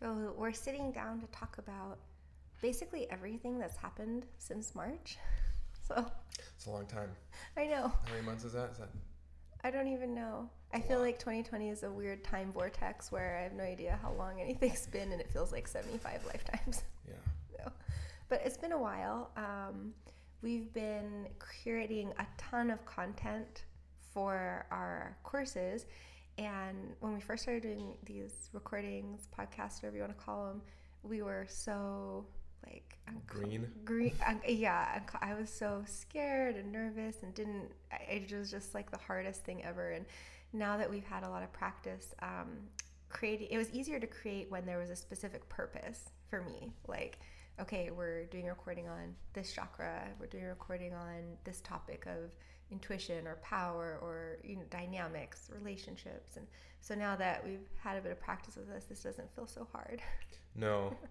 So we're sitting down to talk about basically everything that's happened since March. So It's a long time. I know. How many months is that? Is that I don't even know. I feel like 2020 is a weird time vortex where I have no idea how long anything's been and it feels like 75 lifetimes. yeah. No. But it's been a while. Um, we've been creating a ton of content for our courses. And when we first started doing these recordings, podcasts, whatever you want to call them, we were so like unco- Green? green un- yeah unco- i was so scared and nervous and didn't it was just like the hardest thing ever and now that we've had a lot of practice um, creating it was easier to create when there was a specific purpose for me like okay we're doing a recording on this chakra we're doing a recording on this topic of intuition or power or you know dynamics relationships and so now that we've had a bit of practice with this this doesn't feel so hard No.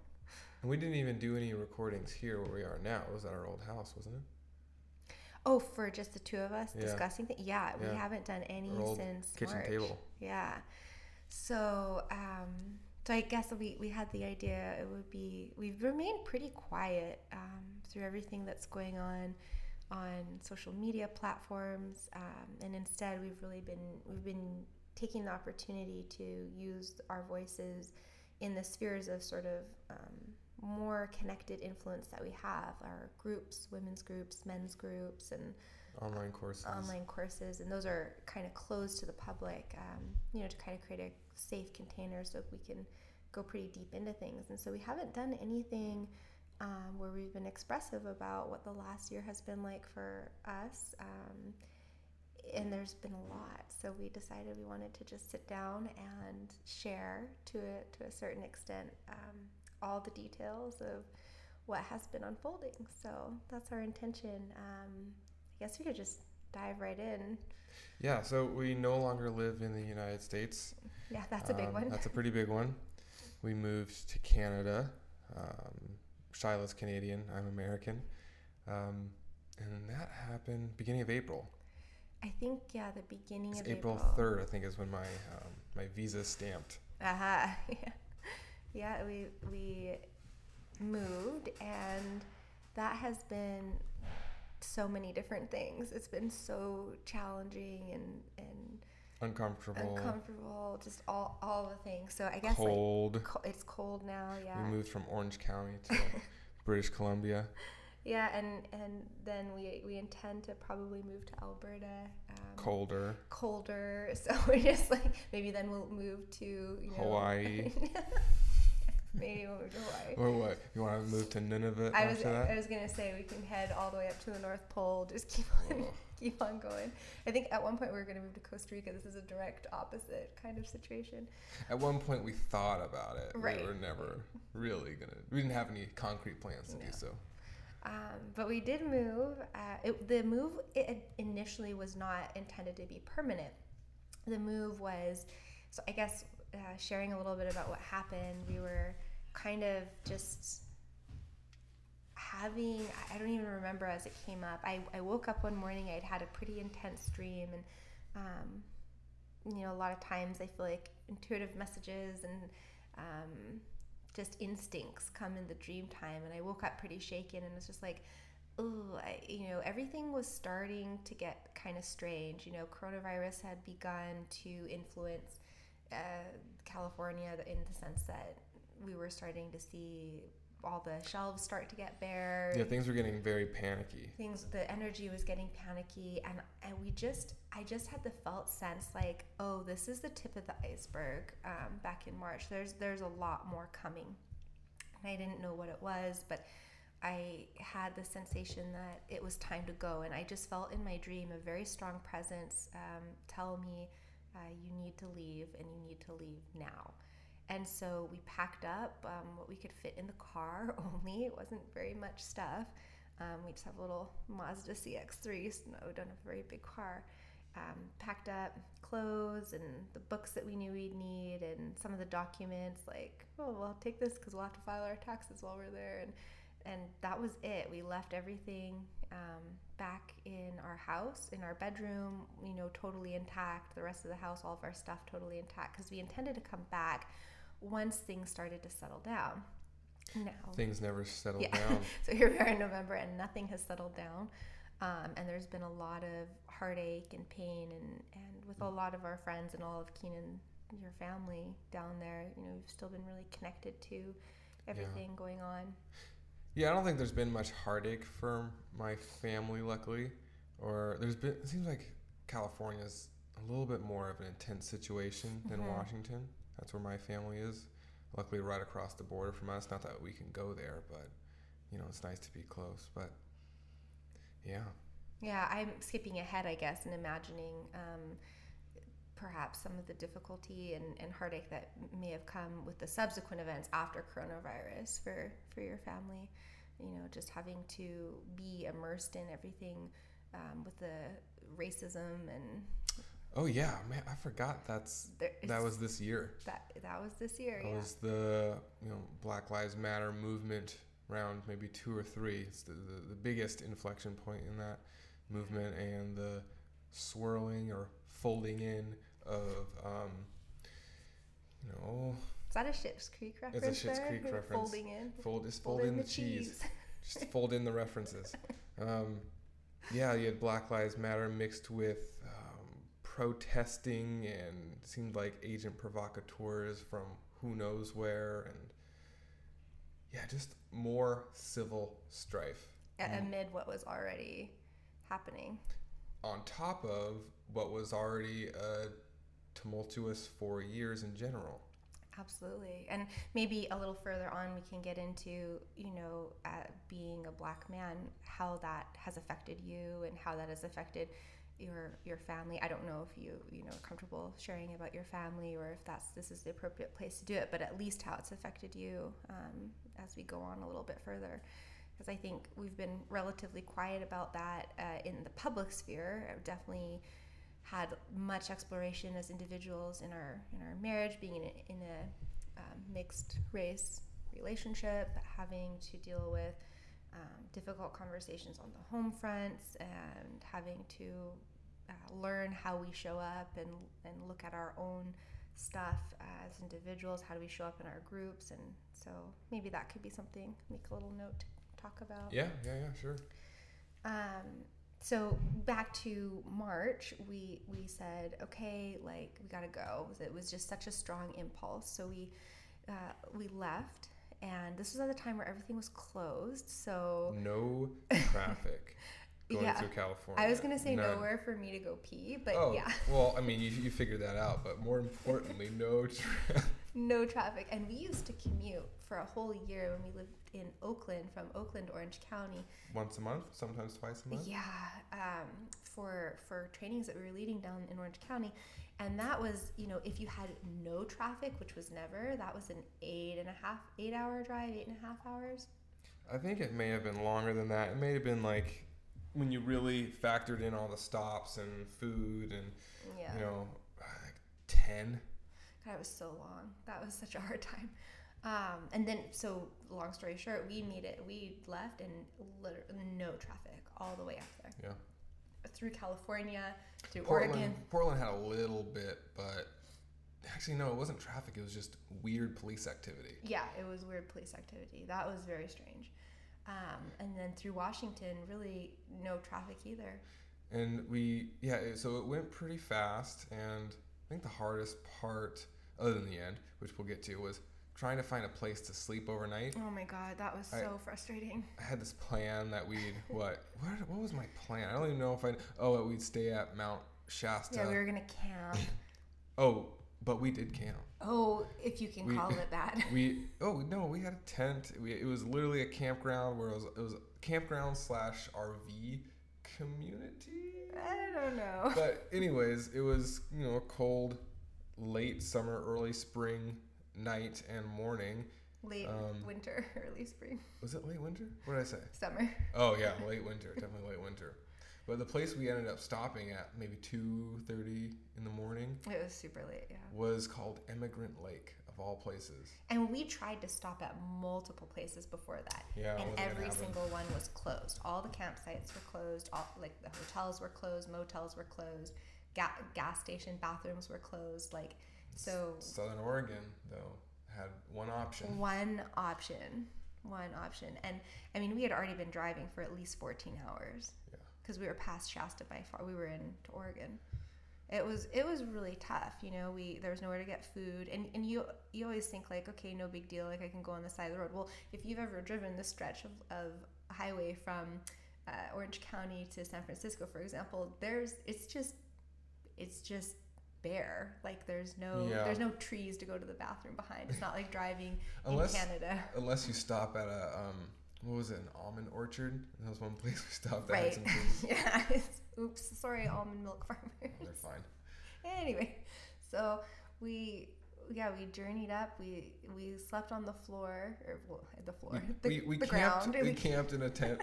And we didn't even do any recordings here where we are now. It was at our old house, wasn't it? Oh, for just the two of us Yeah. discussing things? Yeah, we haven't done any since kitchen March. table. Yeah. So, um, so I guess we, we had the idea it would be we've remained pretty quiet um, through everything that's going on on social media platforms, um, and instead we've really been we've been taking the opportunity to use our voices in the spheres of sort of um, more connected influence that we have our groups women's groups men's groups and Online courses. online courses and those are kind of closed to the public um, you know to kind of create a safe container so we can go pretty deep into things and so we haven't done anything um, where we've been expressive about what the last year has been like for us um, and there's been a lot so we decided we wanted to just sit down and share to a, to a certain extent um, all the details of what has been unfolding so that's our intention um, i guess we could just dive right in Yeah, so we no longer live in the United States. yeah that's a big Um, one That's a pretty big one. We moved to Canada. Um, Shiloh's Canadian. I'm American. Um, and that happened beginning of April. i think yeah the beginning It's of April third, I think, is when my um, my visa stamped. uh-huh yeah. yeah we we moved and that has been so many different things it's been so challenging and and Uncomfortable, uncomfortable just all all the things so i guess cold. like co- it's cold now yeah We moved from Orange County to British Columbia. yeah and and then we we intend to probably move to alberta um, Colder. colder so we're just like maybe then we'll move to you know Hawaii. maybe we'll move to hawaii Or what? You want to move to Nunavut I was I was gonna say we can head all the way up to the North Pole. Just keep on. keep on going. I think at one point we were gonna move to Costa Rica. This is a direct opposite kind of situation. At one point, we thought about it. Right. We were never really gonna. We didn't have any concrete plans to No. do so. Um, but we did move. Uh, it, the move it initially was not intended to be permanent. The move was, so I guess uh, sharing a little bit about what happened. We were kind of just having I don't even remember as it came up. I, I woke up one morning. I'd had a pretty intense dream, and um, you know, a lot of times I feel like intuitive messages and um, just instincts come in the dream time. And I woke up pretty shaken, and was just like, oh, you know, everything was starting to get kind of strange. You know, coronavirus had begun to influence uh, California in the sense that we were starting to see all the shelves start to get bare Yeah, things were getting very panicky. things the energy was getting panicky and and we just i just had the felt sense like oh this is the tip of the iceberg um, back in march. There's there's a lot more coming. And i didn't know what it was but i had the sensation that it was time to go and i just felt in my dream a very strong presence um, tell me uh, you need to leave and you need to leave now and so we packed up um, what we could fit in the car only. It wasn't very much stuff. Um, we just have a little Mazda CX3, so we don't have a very big car. Um, packed up clothes and the books that we knew we'd need, and some of the documents. Like, oh we'll take this because we'll have to file our taxes while we're there. And and that was it. We left everything um, back in our house, in our bedroom, you know, totally intact. The rest of the house, all of our stuff, totally intact, because we intended to come back once things started to settle down. Now, Things never settled Yeah. down. so here we are in November and nothing has settled down. Um, and there's been a lot of heartache and pain, and, and with a lot of our friends and all of Keenan, your family down there, you know, we've still been really connected to everything going on. Yeah, I don't think there's been much heartache for my family, luckily. Or there's been. It seems like California's a little bit more of an intense situation than Mhm. Washington. That's where my family is. Luckily, right across the border from us. Not that we can go there, but you know, it's nice to be close. But yeah, Yeah, I'm skipping ahead, I guess, and imagining um, perhaps some of the difficulty and, and heartache that may have come with the subsequent events after coronavirus for, for your family. You know, just having to be immersed in everything um, with the racism and oh yeah, man, I forgot that's there, that was this year. that that was this year. That Yeah. was the you know Black Lives Matter movement round maybe two or three. It's the, the, the biggest inflection point in that movement and the swirling or folding in of um, you know Is that a Schitt's Creek a reference? Schitt's there? Creek We're reference. Folding in. fold just Fold fold in the cheese. Just fold in the references. Um, yeah, you had Black Lives Matter mixed with um, protesting and seemed like agent provocateurs from who knows where and yeah, just more civil strife A- Mm. amid what was already happening. on top of what was already a tumultuous four years in general. Absolutely. And maybe a little further on, we can get into, you know, uh, being a black man, how that has affected you and how that has affected your your family. I don't know if you, you know, comfortable sharing about your family or if that's this is the appropriate place to do it, but at least how it's affected you um, as we go on a little bit further. Because I think we've been relatively quiet about that uh, in the public sphere. Definitely had much exploration as individuals in our in our marriage, being in a, in a um, mixed race relationship, having to deal with um, difficult conversations on the home fronts, and having to uh, learn how we show up and and look at our own stuff as individuals. How do we show up in our groups? And so maybe that could be something. Make a little note to talk about. Yeah, yeah, yeah, sure. Um, so back to March, we we said, okay, like we gotta go. It was just such a strong impulse. So we uh, we left, and this was at the time where everything was closed. So No traffic going Yeah. through California. I was gonna say None. nowhere for me to go pee, but oh, yeah, well, I mean, you, you figured that out, but more importantly, no traffic. no traffic. And we used to commute for a whole year when we lived in Oakland, from Oakland, Orange County. Once a month, sometimes twice a month. Yeah, um, for for trainings that we were leading down in Orange County, and that was you know if you had no traffic, which was never, that was an eight and a half, eight hour drive, eight and a half hours. I think it may have been longer than that. It may have been like when you really factored in all the stops and food and Yeah, you know, like ten. God, it was so long. That was such a hard time. Um, and then, so long story short, we made it. We left and literally no traffic all the way up there. Yeah. Through California, through Portland, Oregon. Portland had a little bit, but actually no, it wasn't traffic. It was just weird police activity. Yeah, it was weird police activity. That was very strange. Um, and then through Washington, really no traffic either. And we, yeah, so it went pretty fast. And I think the hardest part, other than the end, which we'll get to, was trying to find a place to sleep overnight. Oh my god, that was I- so frustrating. I had this plan that we'd what what what was my plan? I don't even know if I oh that we'd stay at Mount Shasta. Yeah, we were gonna camp. oh, but we did camp. Oh, if you can We- call it that. We oh no, we had a tent. We, it was literally a campground where it was it was a campground slash RV community. I don't know. But anyways, it was you know a cold, late summer, early spring night and morning. Late Um, winter, early spring, Was it late winter? What did I say? summer. Oh yeah, late winter, definitely late winter. But the place we ended up stopping at maybe two thirty in the morning It was super late, yeah. was called Emigrant Lake of all places. And we tried to stop at multiple places before that. Yeah, and every single one was closed. All the campsites were closed. All like the hotels were closed, motels were closed, ga- gas station bathrooms were closed. Like so, Southern Oregon though had one option. One option. One option. And I mean, we had already been driving for at least 14 hours. Yeah. Because we were past Shasta by far. We were in Oregon. It was it was really tough, you know. We there was nowhere to get food, and, and you you always think like, okay, no big deal, like I can go on the side of the road. Well, if you've ever driven the stretch of, of highway from uh, Orange County to San Francisco, for example, there's it's just it's just bare. Like there's no Yeah. there's no trees to go to the bathroom behind. It's not like driving Unless in Canada. unless you stop at a um what was it, an almond orchard? That was one place we stopped at. Right. yeah. Oops. Sorry, almond milk farmers. They're fine. anyway, so we yeah we journeyed up. We we slept on the floor or well, the floor the, we we the camped ground. we camped in a tent.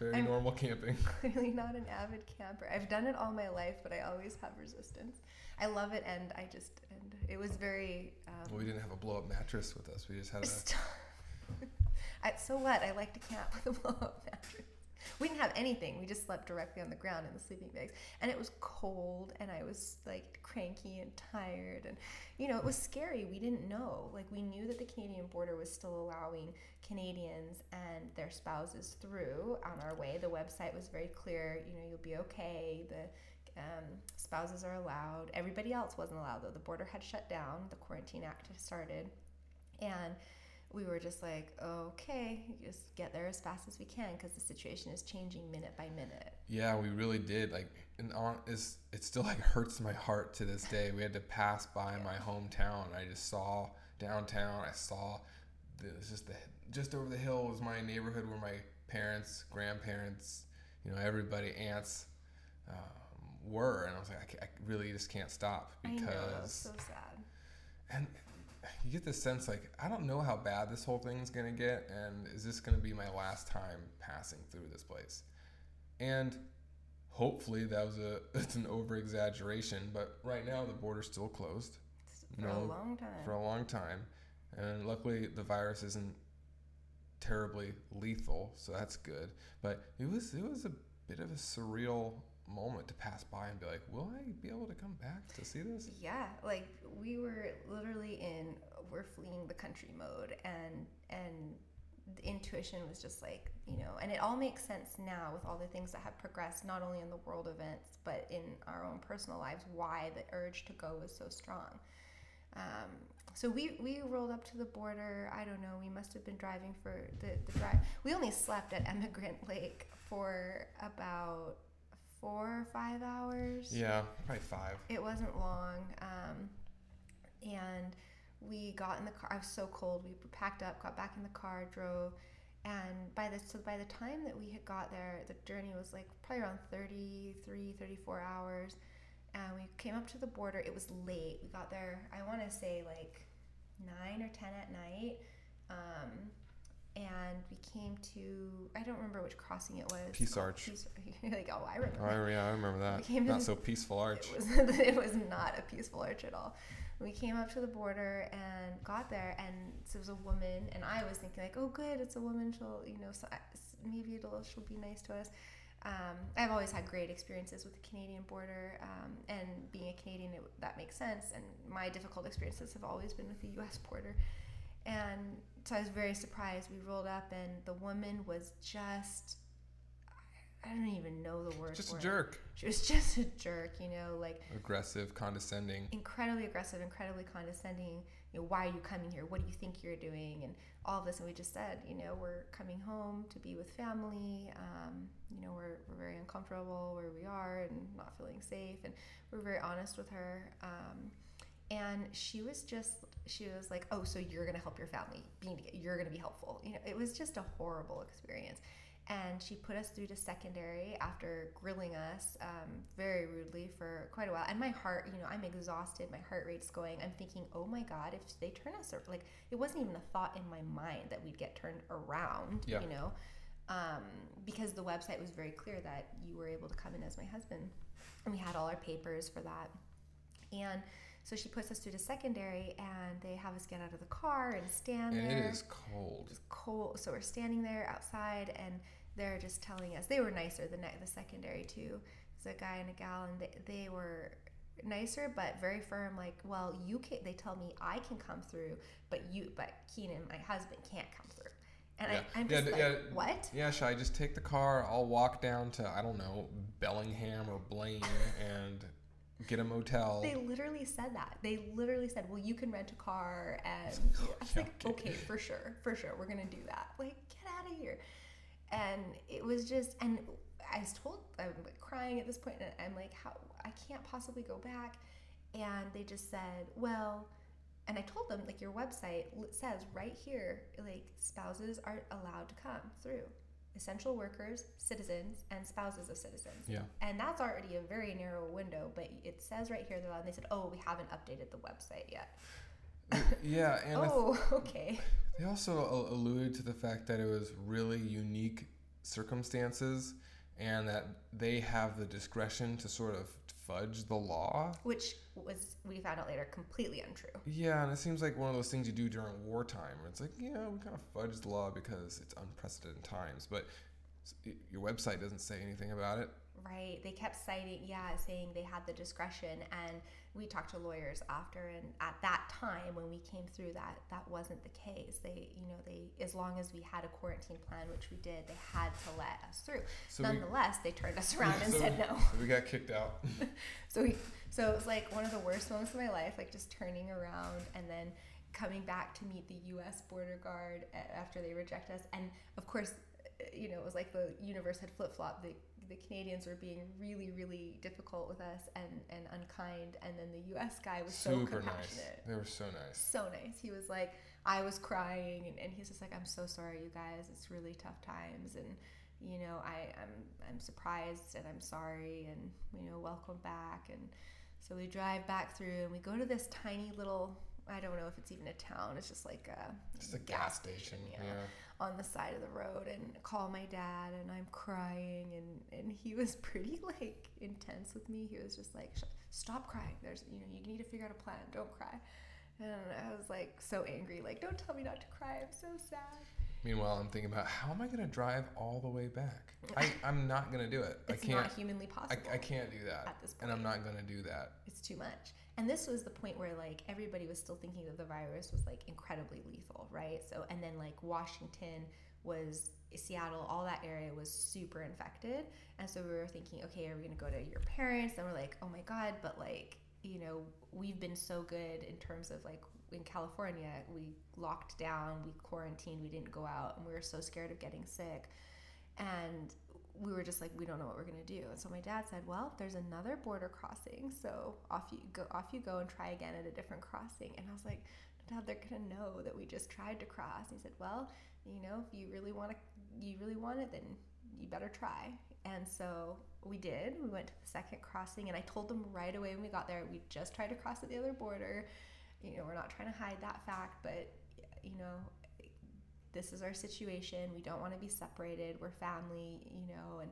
Very I'm- normal camping. clearly not an avid camper. I've done it all my life, but I always have resistance. I love it, and I just and it was very. Um, Well, we didn't have a blow up mattress with us. We just had a Stop. So what? I like to camp with a blow up mattress. We didn't have anything. We just slept directly on the ground in the sleeping bags. And it was cold and I was like cranky and tired and you know, it was scary. We didn't know. Like we knew that the Canadian border was still allowing Canadians and their spouses through on our way. The website was very clear, you know, you'll be okay. The um, spouses are allowed. Everybody else wasn't allowed though. The border had shut down. The quarantine act had started. And we were just like, okay, just get there as fast as we can because the situation is changing minute by minute. Yeah, we really did. Like, and on is it still like hurts my heart to this day. We had to pass by my hometown. I just saw downtown. I saw the, it's just the just over the hill was my neighborhood where my parents, grandparents, you know, everybody, aunts, um, were, and I was like, I, I really just can't stop because I know, so sad. and you get this sense like I don't know how bad this whole thing's gonna get, and is this gonna be my last time passing through this place? And hopefully that was a it's an over exaggeration, but right now the border's still closed For a long time. for a long time, and luckily the virus isn't terribly lethal, so that's good. But it was it was a bit of a surreal moment to pass by and be like, will I be able to come back to see this? yeah, like we were literally in we're fleeing the country mode and and the intuition was just like, you know, and it all makes sense now with all the things that have progressed not only in the world events but in our own personal lives why the urge to go was so strong. Um, so we, we rolled up to the border. I don't know. We must have been driving for the, the drive. We only slept at Emigrant Lake for about four or five hours. Yeah, probably five. It wasn't long. Um, and we got in the car. I was so cold. We packed up, got back in the car, drove. And by the so by the time that we had got there, the journey was like probably around 33, 34 hours. And we came up to the border. It was late. We got there, I want to say like 9 or 10 at night. Um, and we came to, I don't remember which crossing it was. Peace Arch. Peace, like, oh, I remember. Oh, yeah, I remember that. We came Not to- so peaceful arch. It was it was not a peaceful arch at all. We came up to the border and got there, and so it was a woman, and I was thinking like, oh, good, it's a woman. She'll, you know, so I- maybe it'll she'll be nice to us. Um, I've always had great experiences with the Canadian border, um, and being a Canadian, it, that makes sense. And my difficult experiences have always been with the U.S. border, and so I was very surprised. We rolled up, and the woman was just. I don't even know the word. Just a it. jerk. She was just a jerk, you know, like Aggressive, condescending. incredibly aggressive, incredibly condescending. You know, why are you coming here? What do you think you're doing? And all of this. And we just said, you know, we're coming home to be with family. Um, you know, we're, we're very uncomfortable where we are and not feeling safe. And we're very honest with her. Um, and she was just, she was like, oh, so you're going to help your family. You're going to be helpful. You know, it was just a horrible experience and she put us through to secondary after grilling us um, very rudely for quite a while and my heart you know i'm exhausted my heart rate's going i'm thinking oh my god if they turn us like it wasn't even a thought in my mind that we'd get turned around Yeah. you know um, because the website was very clear that you were able to come in as my husband and we had all our papers for that and so she puts us through to secondary and they have us get out of the car and stand And there it is cold. was cold. So we're standing there outside, and they're just telling us they were nicer the ne- the secondary too. There's a guy and a gal, and they, they were nicer but very firm like well you can they tell me i can come through but you but keenan my husband can't come through and Yeah. I, i'm Yeah, just d- like yeah. what Yeah, should I just take the car? I'll walk down to I don't know Bellingham or Blaine and get a motel. they literally said that. They literally said well you can rent a car and i was Yeah, like okay. okay for sure for sure we're gonna do that. Like get out of here. And it was just and i was told i'm like crying at this point and i'm like how i can't possibly go back. And they just said well and i told them like your website says right here like spouses are allowed to come through essential workers citizens and spouses of citizens. Yeah. and that's already a very narrow window but it says right here and they said oh we haven't updated the website yet. Yeah, and I th- oh okay. They also alluded to the fact that it was really unique circumstances and that they have the discretion to sort of fudge the law. which was we found out later completely untrue Yeah, and it seems like one of those things you do during wartime where it's like, yeah, we kind of fudge the law because it's unprecedented times, but your website doesn't say anything about it. Right. They kept citing, yeah, saying they had the discretion. And we talked to lawyers after, and at that time when we came through that, that wasn't the case. They, you know, they, as long as we had a quarantine plan, which we did, they had to let us through. So we, Nonetheless, they turned us around and so- said no. so we got kicked out. So we, so it was like one of the worst moments of my life, like just turning around and then coming back to meet the U.S. border guard after they reject us. And of course, uh, you know, it was like the universe had flip flopped. The the Canadians were being really, really difficult with us and and unkind, and then the U.S. guy was so Super nice. compassionate. They were so nice. So nice. He was like, I was crying, and, and he's just like, I'm so sorry, you guys. It's really tough times, and you know, I, I'm I'm surprised and I'm sorry, and you know, welcome back. And so we drive back through, and we go to this tiny little. I don't know if it's even a town. It's just like a Just a gas station. yeah. Yeah. On the side of the road and call my dad and I'm crying and and he was pretty like intense with me. He was just like stop crying. There's you know you need to figure out a plan. Don't cry. And I was like so angry like don't tell me not to cry. I'm so sad. Meanwhile, I'm thinking about how am I going to drive all the way back? I, I'm not going to do it. It's I can't. not humanly I, possible. I can't do that. At this And I'm not going to do that. it's too much. And this was the point where like everybody was still thinking that the virus was like incredibly lethal, right? So and then like Washington was Seattle, all that area was super infected. And so we were thinking, okay, are we gonna go to your parents? And we're like, oh my god, but like, you know, we've been so good in terms of like in California, we locked down, we quarantined, we didn't go out, and we were so scared of getting sick. And we were just like, we don't know what we're gonna do. And so my dad said, well, there's another border crossing, so off you go, off you go, and try again at a different crossing. And I was like, Dad, they're gonna know that we just tried to cross. And he said, well, you know, if you really want to, you really want it, then you better try. And so we did. We went to the second crossing, and I told them right away when we got there, we just tried to cross at the other border. You know, we're not trying to hide that fact, but you know, this is our situation. We don't want to be separated. We're family, you know. And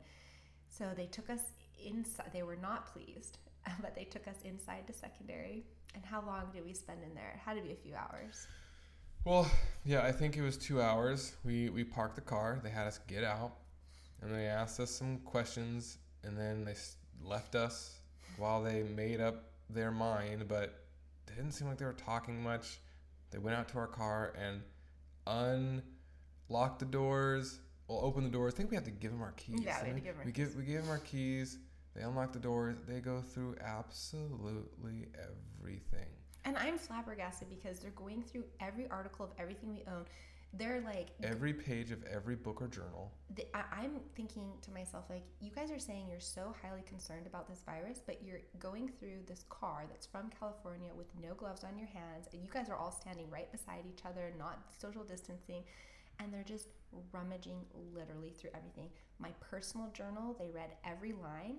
so they took us inside. They were not pleased, but they took us inside to secondary. And how long did we spend in there? It had to be a few hours. Well, yeah, I think it was two hours. We we parked the car. They had us get out, and they asked us some questions, and then they left us while they made up their mind. But they didn't seem like they were talking much. They went out to our car and unlocked the doors. Well, open the doors. I think we had to give them our keys. Yeah, we to give 'em our we give we gave them our keys. They unlock the doors. They go through absolutely everything. And I'm flabbergasted because they're going through every article of everything we own. They're like, Every page of every book or journal. the, I, I'm thinking to myself, like, you guys are saying you're so highly concerned about this virus, but you're going through this car that's from California with no gloves on your hands, and you guys are all standing right beside each other, not social distancing, and they're just rummaging literally through everything. My personal journal, they read every line,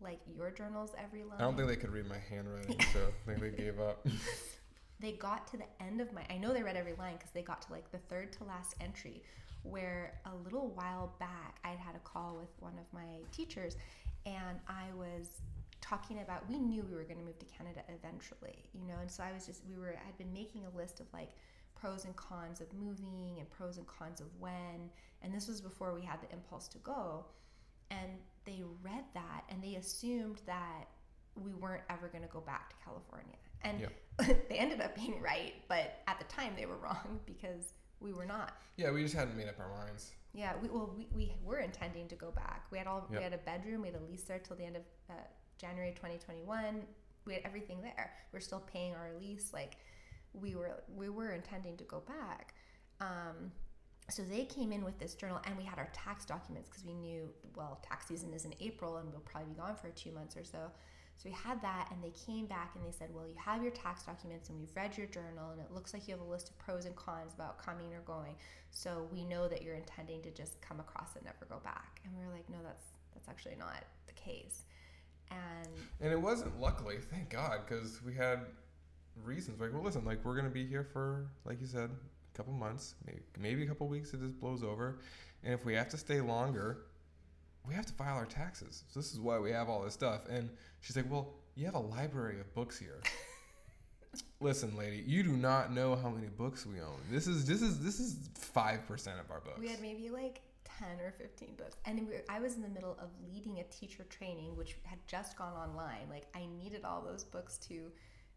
like your journal's every line. I don't think they could read my handwriting, so I think they gave up. they got to the end of my i know they read every line because they got to like the third to last entry where a little while back i had had a call with one of my teachers and i was talking about we knew we were going to move to canada eventually you know and so i was just we were i'd been making a list of like pros and cons of moving and pros and cons of when and this was before we had the impulse to go and they read that and they assumed that we weren't ever going to go back to California. And Yeah. they ended up being right, but at the time they were wrong because we were not. Yeah, we just hadn't made up our minds. Yeah, we, well, we, we were intending to go back. We had all we had a bedroom. We had a lease there till the end of uh, January 2021. We had everything there. We're still paying our lease. Like we were we were intending to go back. Um, so they came in with this journal, and we had our tax documents because we knew well tax season is in April, and we'll probably be gone for two months or so. So we had that, and they came back and they said, "Well, you have your tax documents, and we've read your journal, and it looks like you have a list of pros and cons about coming or going. So we know that you're intending to just come across and never go back." And we were like, "No, that's that's actually not the case." And And it wasn't, luckily, thank God, because we had reasons. Like, well, listen, like we're gonna be here for, like you said, a couple months, maybe maybe a couple weeks if this blows over, and if we have to stay longer, we have to file our taxes. So this is why we have all this stuff. And she's like, well, you have a library of books here. listen, lady, you do not know how many books we own. This is this is this is five percent of our books. we had maybe like 10 or 15 books. And we I was in the middle of leading a teacher training, which had just gone online. Like, I needed all those books to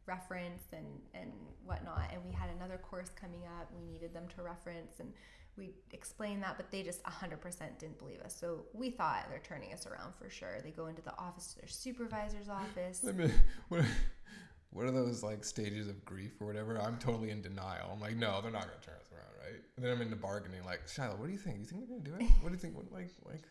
reference and, and whatnot. And we had another course coming up. We needed them to reference. And we explained that, but they just 100% didn't believe us. So we thought they're turning us around for sure. They go into the office to their supervisor's office. I mean, what, what are those like stages of grief or whatever? I'm totally in denial. I'm like, no, they're not gonna turn us around, right? And then I'm into bargaining, like, Shiloh, what do you think? Do you think they're gonna do it? What do you think? What, like, like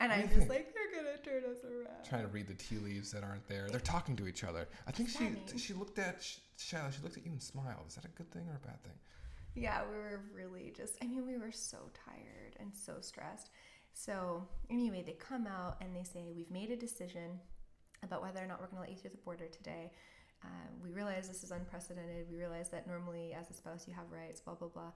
And I'm just think? like, they're going to turn us around. trying to read the tea leaves that aren't there. They're talking to each other. I think she she looked at Sh- Shiloh. She looked at you and smiled. Is that a good thing or a bad thing? Yeah, we were really just, I mean, we were so tired and so stressed. So, anyway, they come out and they say, We've made a decision about whether or not we're going to let you through the border today. Uh, we realize this is unprecedented. We realize that normally, as a spouse, you have rights, blah, blah, blah.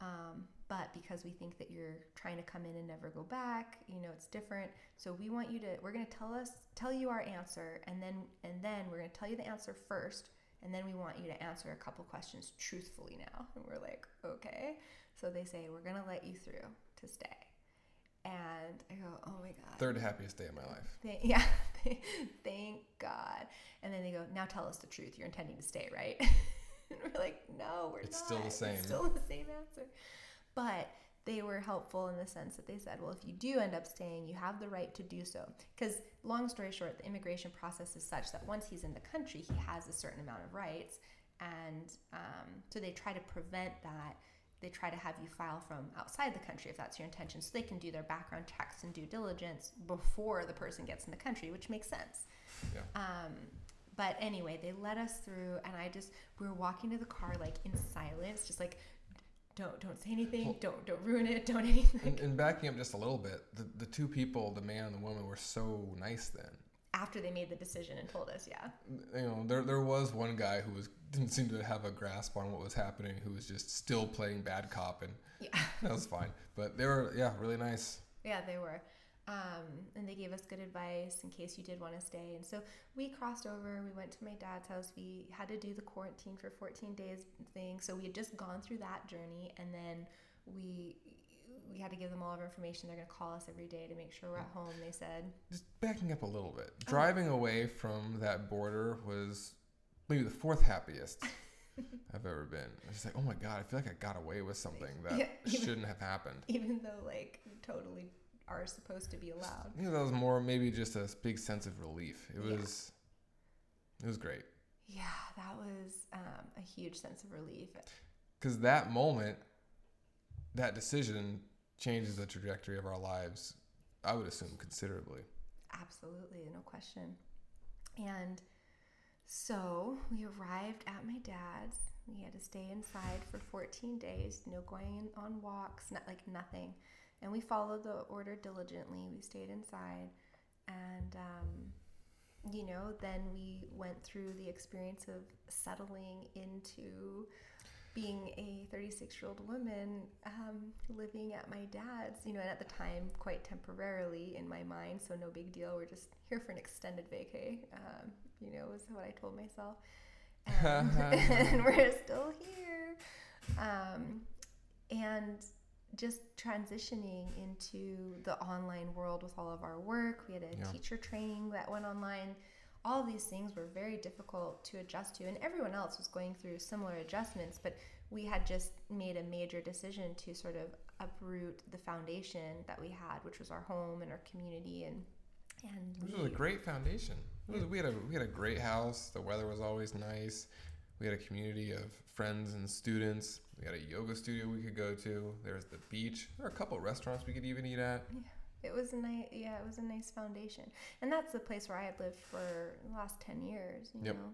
Um, but because we think that you're trying to come in and never go back, you know, it's different. So we want you to, we're going to tell us, tell you our answer, and then, and then we're going to tell you the answer first, and then we want you to answer a couple questions truthfully now. And we're like, okay. So they say, we're going to let you through to stay. And I go, oh my God. Third happiest day of my life. Thank, yeah, thank God. And then they go, now tell us the truth. You're intending to stay, right? and we're like, no, we're It's not. still the same. It's still the same answer. But they were helpful in the sense that they said, well, if you do end up staying, you have the right to do so. Because, long story short, the immigration process is such that once he's in the country, he has a certain amount of rights. And um, so they try to prevent that. They try to have you file from outside the country if that's your intention, so they can do their background checks and due diligence before the person gets in the country, which makes sense. Yeah. Um, but anyway, they let us through, and I just we were walking to the car like in silence, just like don't don't say anything, Well- don't don't ruin it, don't anything. And, and backing up just a little bit, the, the two people, the man and the woman, were so nice then. After they made the decision and told us, yeah, you know, there there was one guy who was didn't seem to have a grasp on what was happening, who was just still playing bad cop, and yeah, that was fine. But they were, yeah, really nice. yeah, they were. Um, and they gave us good advice in case you did want to stay. And so we crossed over. We went to my dad's house. We had to do the quarantine for 14 days thing. So we had just gone through that journey, and then we we had to give them all of our information. They're going to call us every day to make sure we're at home. They said, Just backing up a little bit, driving away from that border was maybe the fourth happiest I've ever been. I was just like, oh my god, I feel like I got away with something that Yeah, even- shouldn't have happened. even though like totally are supposed to be allowed. You know, that was more maybe just a big sense of relief. It Yeah. was, it was great. Yeah, that was um, a huge sense of relief. because that moment, that decision changes the trajectory of our lives. I would assume considerably. Absolutely, no question. And so we arrived at my dad's. We had to stay inside for 14 days, no going on walks, not like nothing. And we followed the order diligently. We stayed inside. And, um, you know, then we went through the experience of settling into being a 36 year old woman um, living at my dad's, you know, and at the time quite temporarily in my mind, so no big deal. We're just here for an extended vacay, um, you know, is what I told myself. And, and we're still here. Um, and just transitioning into the online world with all of our work. We had a Yeah. teacher training that went online. all these things were very difficult to adjust to, and everyone else was going through similar adjustments. But we had just made a major decision to sort of uproot the foundation that we had, which was our home and our community, and and This was a great foundation. Was, we had a we had a great house. The weather was always nice. We had a community of friends and students. We had a yoga studio we could go to. There was the beach. There were a couple of restaurants we could even eat at. Yeah. It was a nice, yeah, it was a nice foundation, and that's the place where I had lived for the last ten years. You Yep. know,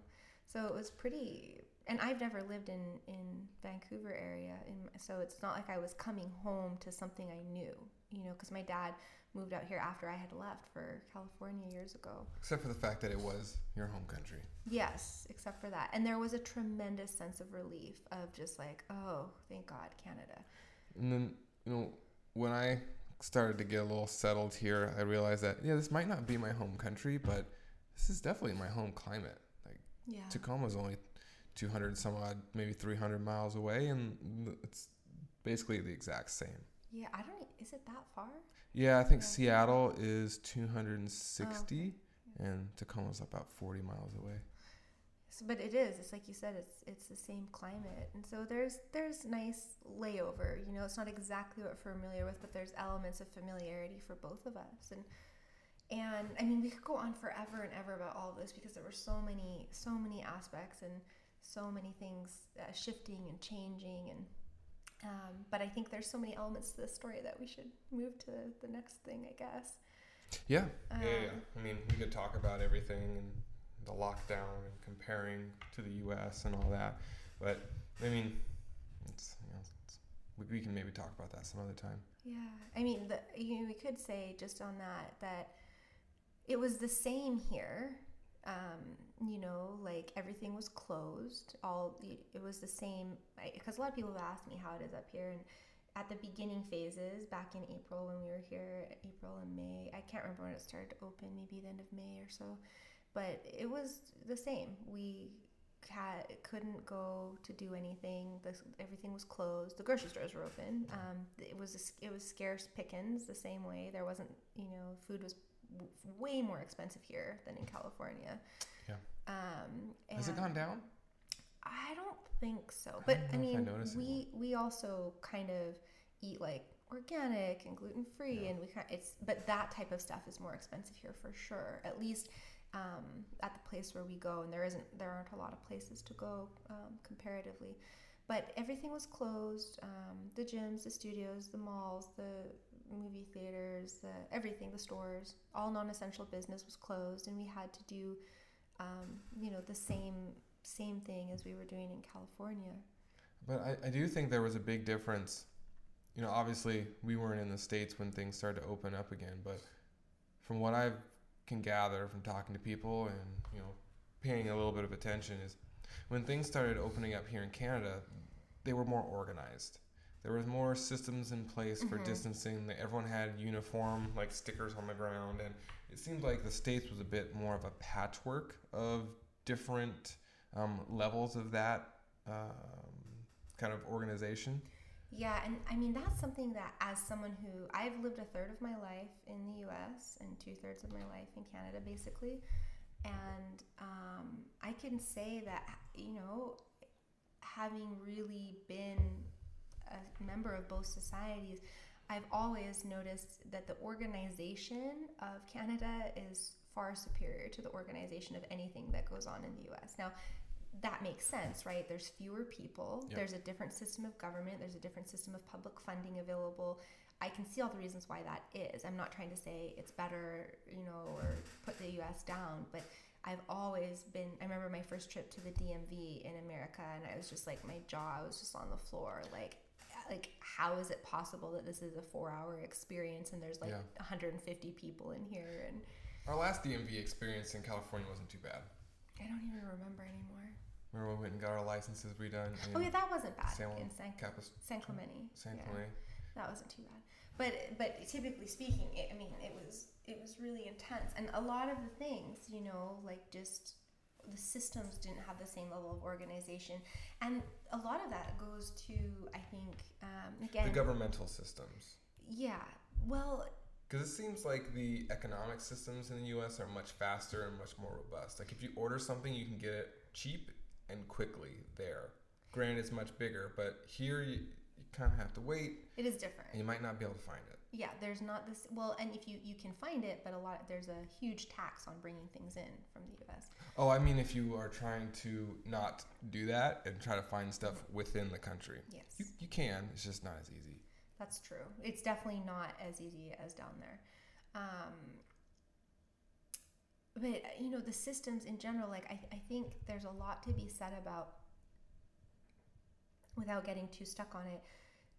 so it was pretty. And I've never lived in in Vancouver area, in, so it's not like I was coming home to something I knew. You know, because my dad moved out here after I had left for California years ago. Except for the fact that it was your home country. Yes, except for that, and there was a tremendous sense of relief of just like, oh, thank God, Canada. And then, you know, when I started to get a little settled here, I realized that, yeah, this might not be my home country, but this is definitely my home climate. Like, Yeah. Tacoma's only 200 some odd, maybe 300 miles away, and it's basically the exact same. Yeah, I don't. Is it that far? Yeah, I think Yeah. Seattle is 260, Oh, and Tacoma's about 40 miles away. So, but it is. It's like you said. It's it's the same climate, and so there's there's nice layover. You know, it's not exactly what we're familiar with, but there's elements of familiarity for both of us. And and I mean, we could go on forever and ever about all of this because there were so many so many aspects and so many things uh, shifting and changing and. Um, but I think there's so many elements to this story that we should move to the next thing, I guess. Yeah. Um, yeah, yeah. I mean, we could talk about everything and the lockdown and comparing to the U.S. and all that, but I mean, it's, you know, it's, we, we can maybe talk about that some other time. Yeah, I mean, the, you know, we could say just on that that it was the same here. Um, you know, like everything was closed. All it was the same because a lot of people have asked me how it is up here, and at the beginning phases back in April when we were here, April and May. I can't remember when it started to open, maybe the end of May or so, but it was the same. We had, couldn't go to do anything. This, everything was closed. The grocery stores were open. Um, it was a it was scarce pickings the same way. There wasn't, you know, food was way more expensive here than in California. Yeah. Um, Has it gone down? I don't think so. I But I, I mean, noticed we we also kind of eat like organic and gluten free, Yeah. and we kind it's but that type of stuff is more expensive here for sure. At least um, at the place where we go, and there isn't there aren't a lot of places to go um, comparatively. But everything was closed. Um, the gyms, the studios, the malls, the movie theaters, the everything, the stores, all non-essential business was closed, and we had to do, um, you know, the same same thing as we were doing in California. But I, I do think there was a big difference. You know, obviously we weren't in the states when things started to open up again, but from what I can gather from talking to people and you know paying a little bit of attention is when things started opening up here in Canada, they were more organized. There was more systems in place for Mhm. distancing. That everyone had uniform like stickers on the ground, and it seemed like the states was a bit more of a patchwork of different um, levels of that um, kind of organization. Yeah, and I mean that's something that as someone who I've lived a third of my life in the U.S. and two thirds of my life in Canada, basically, and um, I can say that you know, having really been a member of both societies, I've always noticed that the organization of Canada is far superior to the organization of anything that goes on in the U.S. Now, that makes sense, right? There's fewer people. Yep. There's a different system of government. There's a different system of public funding available. I can see all the reasons why that is. I'm not trying to say it's better, you know, or put the US down, but I've always been I remember my first trip to the DMV in America and I was just like my jaw was just on the floor like like how is it possible that this is a 4-hour experience and there's like Yeah. 150 people in here and Our last DMV experience in California wasn't too bad. I don't even remember anymore. Remember we went and got our licenses redone Oh yeah, that wasn't bad San, in San, Capis, San Clemente. San Yeah. Clemente. that wasn't too bad but but typically speaking it, i mean it was it was really intense and a lot of the things you know like just the systems didn't have the same level of organization and a lot of that goes to i think um, again The governmental systems. yeah well Because it seems like the economic systems in the U.S. are much faster and much more robust. Like if you order something, you can get it cheap and quickly there. Granted, it's much bigger, but here you, you kind of have to wait, It is different. and you might not be able to find it. Yeah, there's not this. Well, and if you you can find it, but a lot there's a huge tax on bringing things in from the U.S. Oh, I mean, if you are trying to not do that and try to find stuff within the country, Yes, you, you can. It's just not as easy. that's true. It's definitely not as easy as down there. Um, but you know the systems in general, like I I think there's a lot to be said about without getting too stuck on it.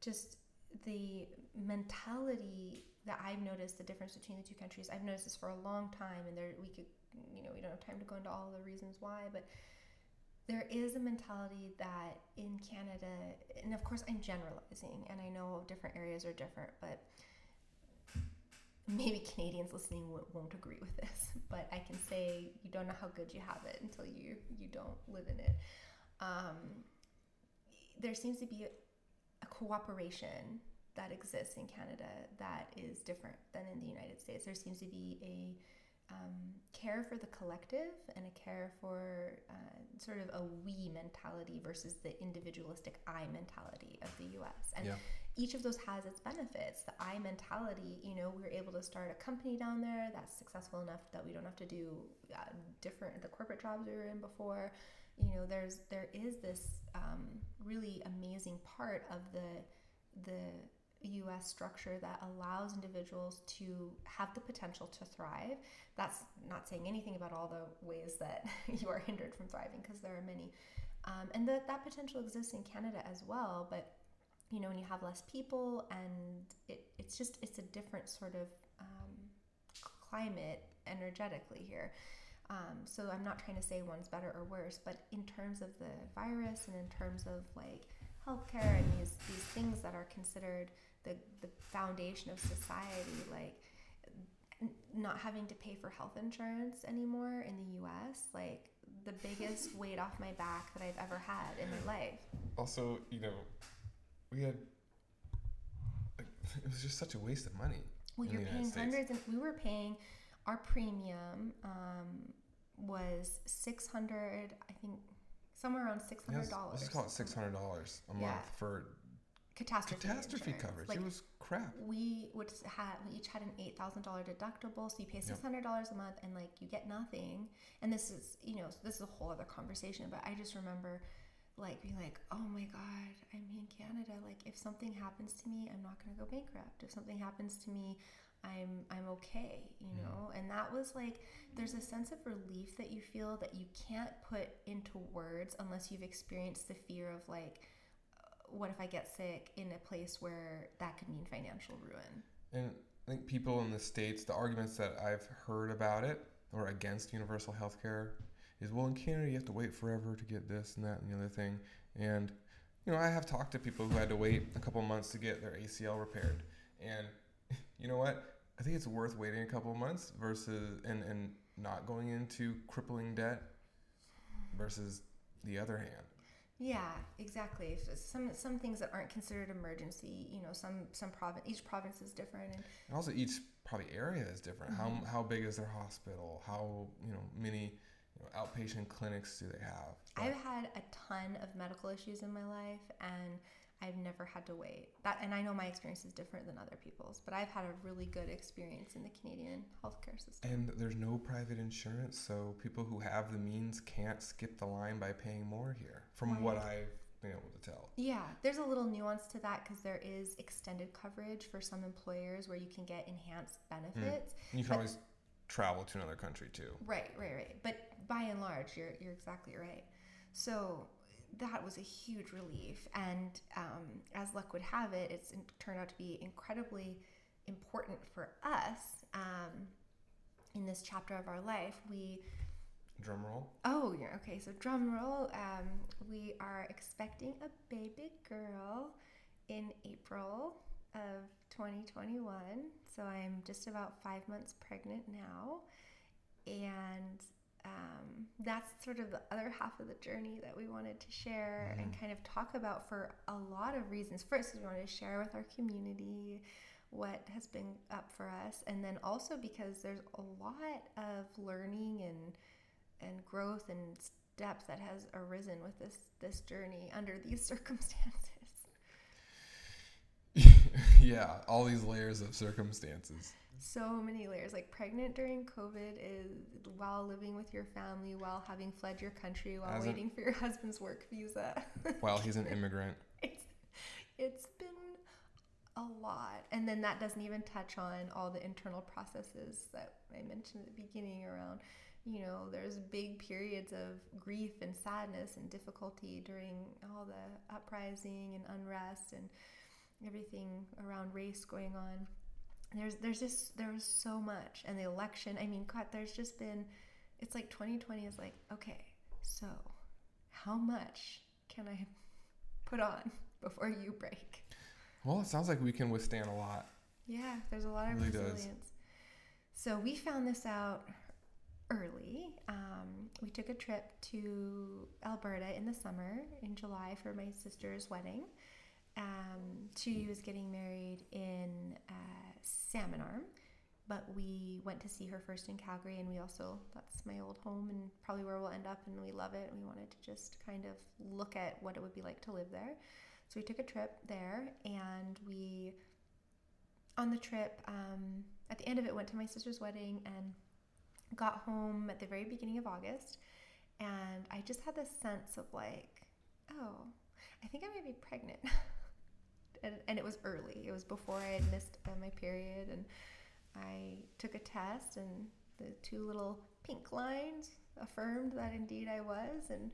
Just the mentality that I've noticed the difference between the two countries. I've noticed this for a long time, and there we could, you know, we don't have time to go into all the reasons why, but there is a mentality that in Canada, and of course I'm generalizing, and I know different areas are different, but maybe Canadians listening won't, agree with this, but I can say you don't know how good you have it until you you don't live in it. Um, there seems to be a, cooperation that exists in Canada that is different than in the United States. There seems to be a um, care for the collective and a care for uh, sort of a we mentality versus the individualistic I mentality of the US. And Yeah. each of those has its benefits. The I mentality, you know, we were able to start a company down there that's successful enough that we don't have to do uh, different the corporate jobs we were in before. You know, there's there is this um, really amazing part of the the US structure that allows individuals to have the potential to thrive. That's not saying anything about all the ways that you are hindered from thriving, because there are many. Um, and that, that potential exists in Canada as well. But, you know, when you have less people and it, it's just, it's a different sort of um, climate energetically here. Um, so I'm not trying to say one's better or worse, but in terms of the virus and in terms of like healthcare and these these things that are considered the the foundation of society, like n- not having to pay for health insurance anymore in the U.S., like the biggest weight off my back that I've ever had in my life. Also, you know, we had. Like, it was just such a waste of money. Well, you're paying hundreds, and we were paying our premium um, was six hundred, I think, somewhere around six hundred dollars. let's call it six hundred dollars a Yeah. month for catastrophe catastrophe insurance. coverage. Like it was crap. we would had we each had an eight thousand dollar deductible, so you pay six hundred dollars a month, and like you get nothing. And this is you know this is a whole other conversation, but I just remember like being like, oh my god, I'm in Canada. Like if something happens to me, I'm not gonna go bankrupt. If something happens to me, I'm I'm okay, you Mhm. know. And that was like there's a sense of relief that you feel that you can't put into words unless you've experienced the fear of like what if I get sick in a place where that could mean financial ruin? And I think people in the states, the arguments that I've heard about it or against universal health care is, well, in Canada you have to wait forever to get this and that and the other thing. And you know, I have talked to people who had to wait a couple months to get their ACL repaired, and you know what? I think it's worth waiting a couple months versus and and not going into crippling debt versus the other hand. Yeah, exactly. Some some things that aren't considered emergency, you know, some some province each province is different, and And also, each probably area is different. Mhm. How how big is their hospital? How you know many you know, outpatient clinics do they have? But- I've had a ton of medical issues in my life, and I've never had to wait. That and I know my experience is different than other people's, but I've had a really good experience in the Canadian healthcare system. and there's no private insurance, so people who have the means can't skip the line by paying more here. From what I've been able to tell. Yeah, there's a little nuance to that because there is extended coverage for some employers where you can get enhanced hmm. benefits. And you can But- always travel to another country too. Right, right, right. But by and large, you're you're exactly right. So that was a huge relief, and um, as luck would have it, it's turned out to be incredibly important for us um, in this chapter of our life. We Drum roll. oh yeah okay. So drum roll. Um, we are expecting a baby girl in April of 2021. So I'm just about five months pregnant now. And um, that's sort of the other half of the journey that we wanted to share and Mhm. kind of talk about for a lot of reasons. First, we wanted to share with our community what has been up for us and then also because there's a lot of learning and and growth and depth that has arisen with this this journey under these circumstances yeah all these layers of circumstances so many layers. Like pregnant during covid is while living with your family while having fled your country while As waiting for your husband's work visa. While he's an immigrant. It's it's been a lot. And then that doesn't even touch on all the internal processes that i mentioned at the beginning around you know there's big periods of grief and sadness and difficulty during all the uprising and unrest and everything around race going on there's there's just there was so much and the election i mean god there's just been it's like 2020 is like okay so how much can i put on before you break? Well it sounds like we can withstand a lot. Yeah there's a lot of Really does. so we found this out early. Um, we took a trip to alberta in the summer in july for my sister's wedding um, she was getting married in uh, Salmon Arm, but we went to see her first in Calgary, and we also that's my old home and probably where we'll end up, and we love it. We wanted to just kind of look at what it would be like to live there, so we took a trip there, and we on the trip um, at the end of it went to my sister's wedding and got home at the very beginning of August, and I just had this sense of like, oh, I think I might be pregnant. and, and it was early. It was before I had missed uh, my period, and I took a test, and the two little pink lines affirmed that indeed I was, and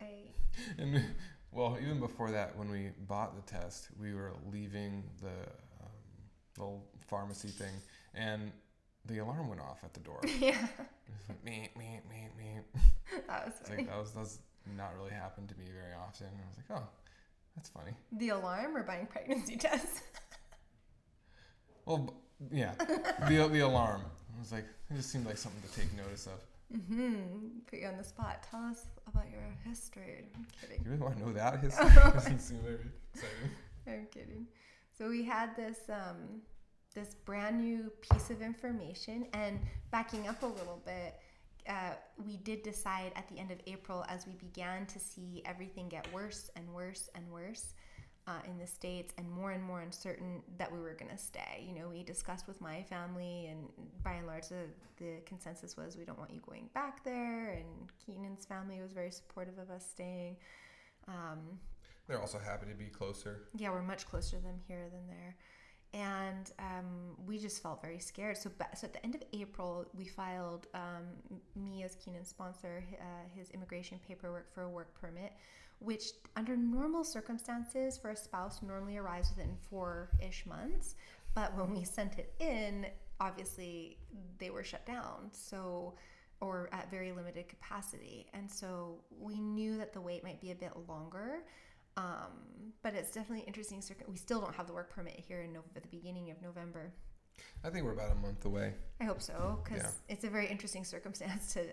I and well even before that when we bought the test we were leaving the um, little pharmacy thing and the alarm went off at the door yeah, It's like, meh, meh, meh, meh. that was funny. like that was that's not really happened to me very often. And I was like, oh, that's funny. the alarm or buying pregnancy tests. Well, yeah, the the alarm. I was like, it just seemed like something to take notice of. mm-hmm. Put you on the spot. Tell us about your history. I'm kidding. You really want to know that history? Doesn't seem very exciting. I'm kidding. So we had this um, this brand new piece of information, and backing up a little bit, uh, we did decide at the end of April, as we began to see everything get worse and worse and worse uh, in the states, and more and more uncertain that we were going to stay. You know, we discussed with my family, and by and large, the, the consensus was we don't want you going back there. And Keenan's family was very supportive of us staying. Um, They're also happy to be closer. yeah, we're much closer to them here than there. And um, we just felt very scared. So, so at the end of April, we filed um, me as Keenan's sponsor uh, his immigration paperwork for a work permit, which under normal circumstances for a spouse normally arrives within four-ish months. But when we sent it in, obviously they were shut down. So or at very limited capacity. And so we knew that the wait might be a bit longer. Um, but it's definitely interesting. We still don't have the work permit here in Nov- at the beginning of November. I think we're about a month away. I hope so because Yeah. it's a very interesting circumstance to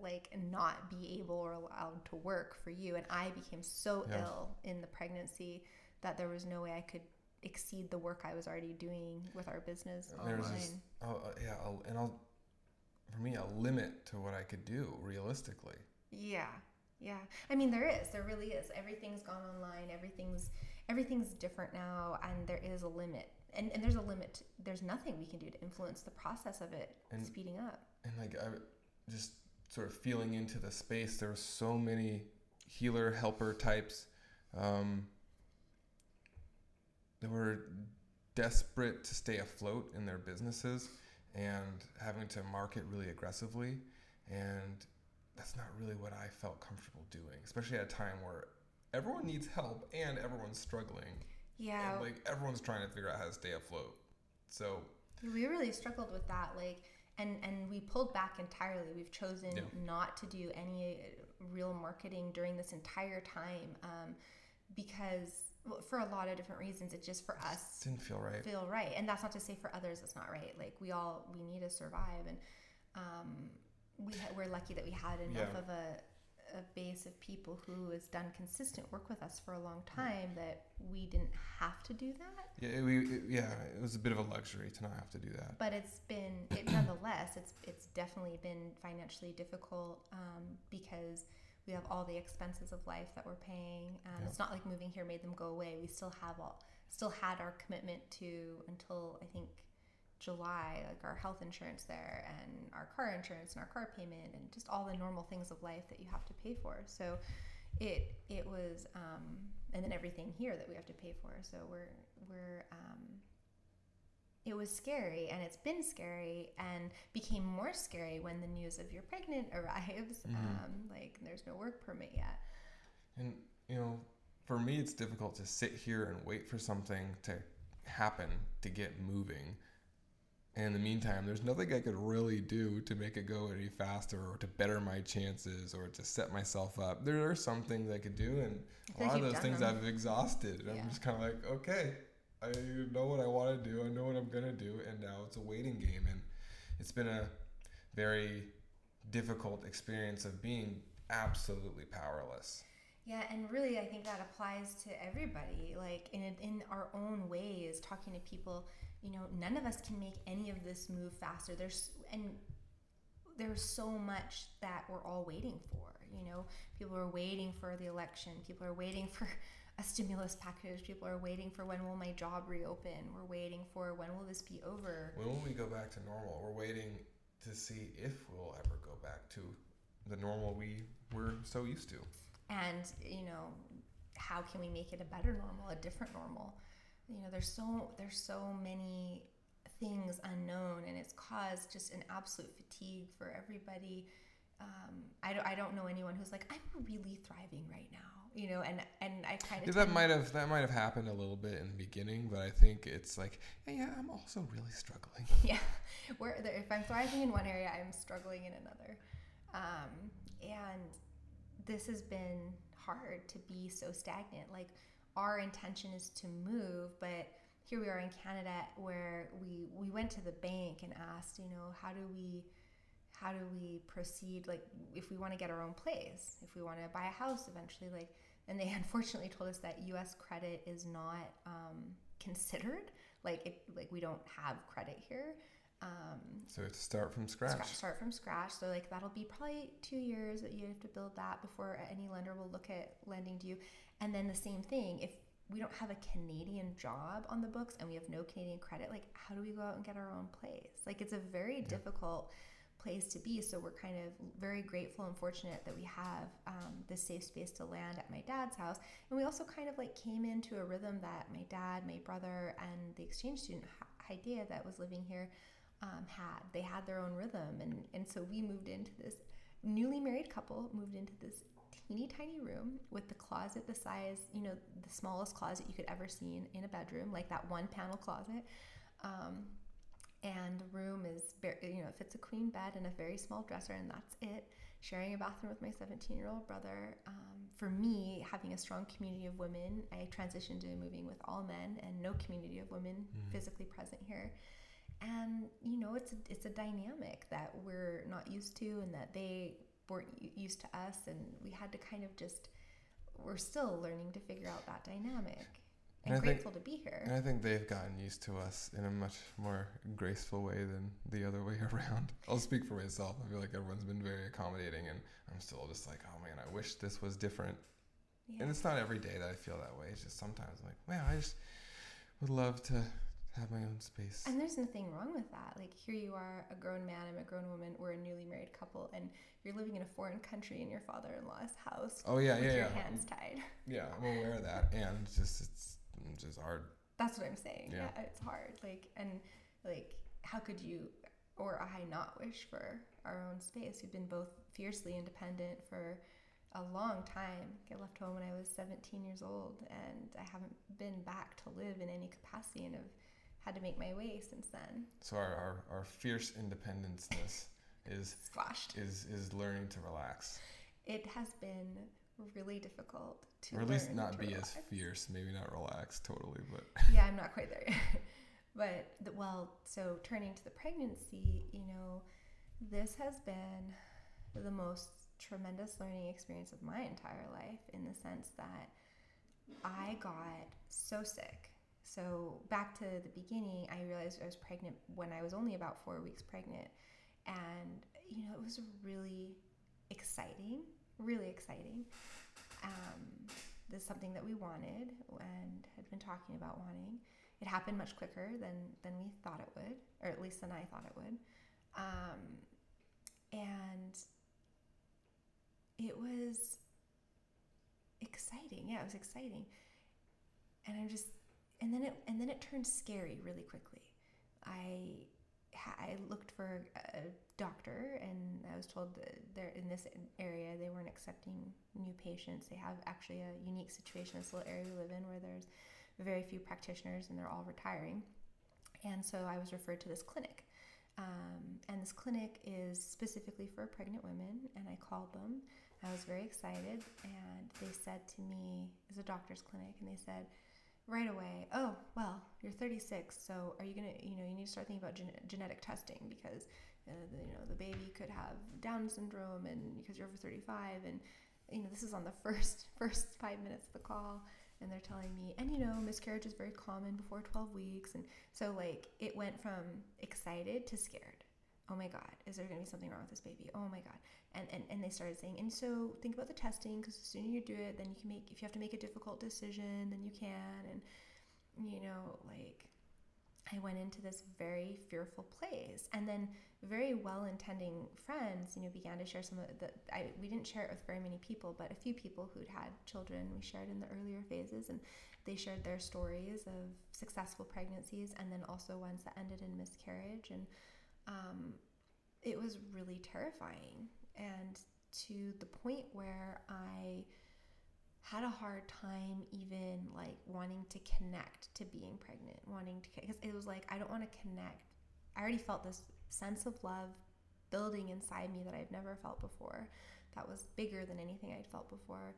like not be able or allowed to work for you. And I became so Yeah. ill in the pregnancy that there was no way I could exceed the work I was already doing with our business There's online. oh, uh, yeah, I'll, and I'll, for me, a limit to what I could do realistically. Yeah. Yeah. I mean there is. There really is. Everything's gone online. Everything's everything's different now and there is a limit. And and there's a limit. there's nothing we can do to influence the process of it And- speeding up. and like I just sort of feeling into the space, there were so many healer helper types um, that were desperate to stay afloat in their businesses and having to market really aggressively, and that's not really what I felt comfortable doing, especially at a time where everyone needs help and everyone's struggling, Yeah. and like everyone's trying to figure out how to stay afloat. So we really struggled with that like and and we pulled back entirely. We've chosen Yeah. not to do any uh, real marketing during this entire time um, because well, for a lot of different reasons. It just for us didn't feel right. feel right and that's not to say for others it's not right like we all we need to survive and um, we ha- we're lucky that we had enough Yeah. of a a base of people who has done consistent work with us for a long time that we didn't have to do that. Yeah, we, it, yeah, it was a bit of a luxury to not have to do that. But it's been, it, nonetheless, it's it's definitely been financially difficult um, because we have all the expenses of life that we're paying, and Yeah. it's not like moving here made them go away. We still have all, still had our commitment to until I think July, like our health insurance there, and our car insurance, and our car payment, and just all the normal things of life that you have to pay for. So it it was um, and then everything here that we have to pay for so we're we're um, it was scary and it's been scary and became more scary when the news of you're pregnant arrives Mhm. um, like there's no work permit yet And you know, for me, it's difficult to sit here and wait for something to happen to get moving. And in the meantime, there's nothing I could really do to make it go any faster or to better my chances or to set myself up. There are some things I could do, and a lot of those things them. I've exhausted. Yeah. I'm just kind of like, okay, I know what I want to do, I know what I'm gonna do, and now it's a waiting game. And it's been a very difficult experience of being absolutely powerless. Yeah, and really, I think that applies to everybody. Like in in our own ways, talking to people. You know, none of us can make any of this move faster. There's and there's so much that we're all waiting for. You know, people are waiting for the election. People are waiting for a stimulus package. People are waiting for when will my job reopen. We're waiting for when will this be over. When will we go back to normal? We're waiting to see if we'll ever go back to the normal we were so used to. and you know how can we make it a better normal a different normal you know there's so there's so many things unknown and it's caused just an absolute fatigue for everybody. Um, I, don't, I don't know anyone who's like i'm really thriving right now you know and and i kind Yeah, of that might have that might have happened a little bit in the beginning, but I think it's like, yeah, yeah I'm also really struggling. yeah where if i'm thriving in one area i'm struggling in another. Um, and this has been hard to be so stagnant. Like our intention is to move but here we are in canada where we we went to the bank and asked you know how do we how do we proceed like if we want to get our own place if we want to buy a house eventually like and they unfortunately told us that us credit is not um, considered like it like we don't have credit here um, So to start from scratch. Scra- start from scratch. So like that'll be probably two years that you have to build that before any lender will look at lending to you. And then the same thing, if we don't have a Canadian job on the books and we have no Canadian credit, like how do we go out and get our own place? Like it's a very Yeah. difficult place to be. So we're kind of very grateful and fortunate that we have um, this safe space to land at my dad's house. And we also kind of like came into a rhythm that my dad, my brother, and the exchange student Hidea that was living here um, had. They had their own rhythm, and and so we moved into this newly married couple moved into this teeny tiny room with the closet the size, you know, the smallest closet you could ever see in, in a bedroom, like that one panel closet. Um, and the room is, very, you know, it fits a queen bed and a very small dresser, and that's it. Sharing a bathroom with my 17 year old brother. Um, for me, having a strong community of women, I transitioned to moving with all men and no community of women Mhm. physically present here and you know it's a, it's a dynamic that we're not used to and that they weren't used to us and we had to kind of just we're still learning to figure out that dynamic and, And I think- grateful to be here And I think they've gotten used to us in a much more graceful way than the other way around. I'll speak for myself. I feel like everyone's been very accommodating, and I'm still just like, oh man, I wish this was different. yeah. And it's not every day that I feel that way. It's just sometimes I'm like, man, I just would love to have my own space. and there's nothing wrong with that like here you are a grown man i'm a grown woman we're a newly married couple and you're living in a foreign country in your father-in-law's house Oh yeah, with yeah, your yeah. hands tied Yeah, I'm aware of that, and it's just it's, it's just hard. That's what I'm saying. Yeah. Yeah. it's hard. Like, and like, how could you or I not wish for our own space? We've been both fiercely independent for a long time. I left home when I was 17 years old, and I haven't been back to live in any capacity, and have had to make my way since then. So our, our, our fierce independence is Squashed. is is learning to relax, It has been really difficult to, or at least not be relax. as fierce. Maybe not relax totally, but yeah, I'm not quite there yet. but the, well, so turning to the pregnancy, you know, this has been the most tremendous learning experience of my entire life in the sense that I got so sick. So, back to the beginning, I realized I was pregnant when I was only about four weeks pregnant. And, you know, it was really exciting, really exciting. Um, this is something that we wanted and had been talking about wanting. It happened much quicker than, than we thought it would, or at least than I thought it would. Um, and it was exciting. Yeah, it was exciting. And I'm just and then it and then it turned scary really quickly. I I looked for a doctor and I was told that they're in this area they weren't accepting new patients. They have actually a unique situation this little area we live in where there's very few practitioners and they're all retiring. And so I was referred to this clinic. Um, and this clinic is specifically for pregnant women. And I called them. I was very excited. And they said to me, it's a doctor's clinic, and they said, right away, oh, well, you're 36, so are you going to, you know, you need to start thinking about gen- genetic testing because, uh, the, you know, the baby could have Down syndrome and because you're over 35 and, you know, this is on the first, first five minutes of the call and they're telling me, and you know, miscarriage is very common before 12 weeks. And so, like, it went from excited to scared. Oh my God, is there going to be something wrong with this baby? Oh my God. And, and, and they started saying, and so think about the testing because the sooner you do it, then you can make, if you have to make a difficult decision, then you can. And, you know, like, I went into this very fearful place. And then very well-intending friends, you know, began to share some of the. I, we didn't share it with very many people, but a few people who'd had children we shared in the earlier phases, and they shared their stories of successful pregnancies, and then also ones that ended in miscarriage, and um, it was really terrifying, and to the point where I had a hard time even like wanting to connect to being pregnant, wanting to because it was like I don't want to connect. I already felt this sense of love building inside me that I've never felt before. That was bigger than anything I'd felt before.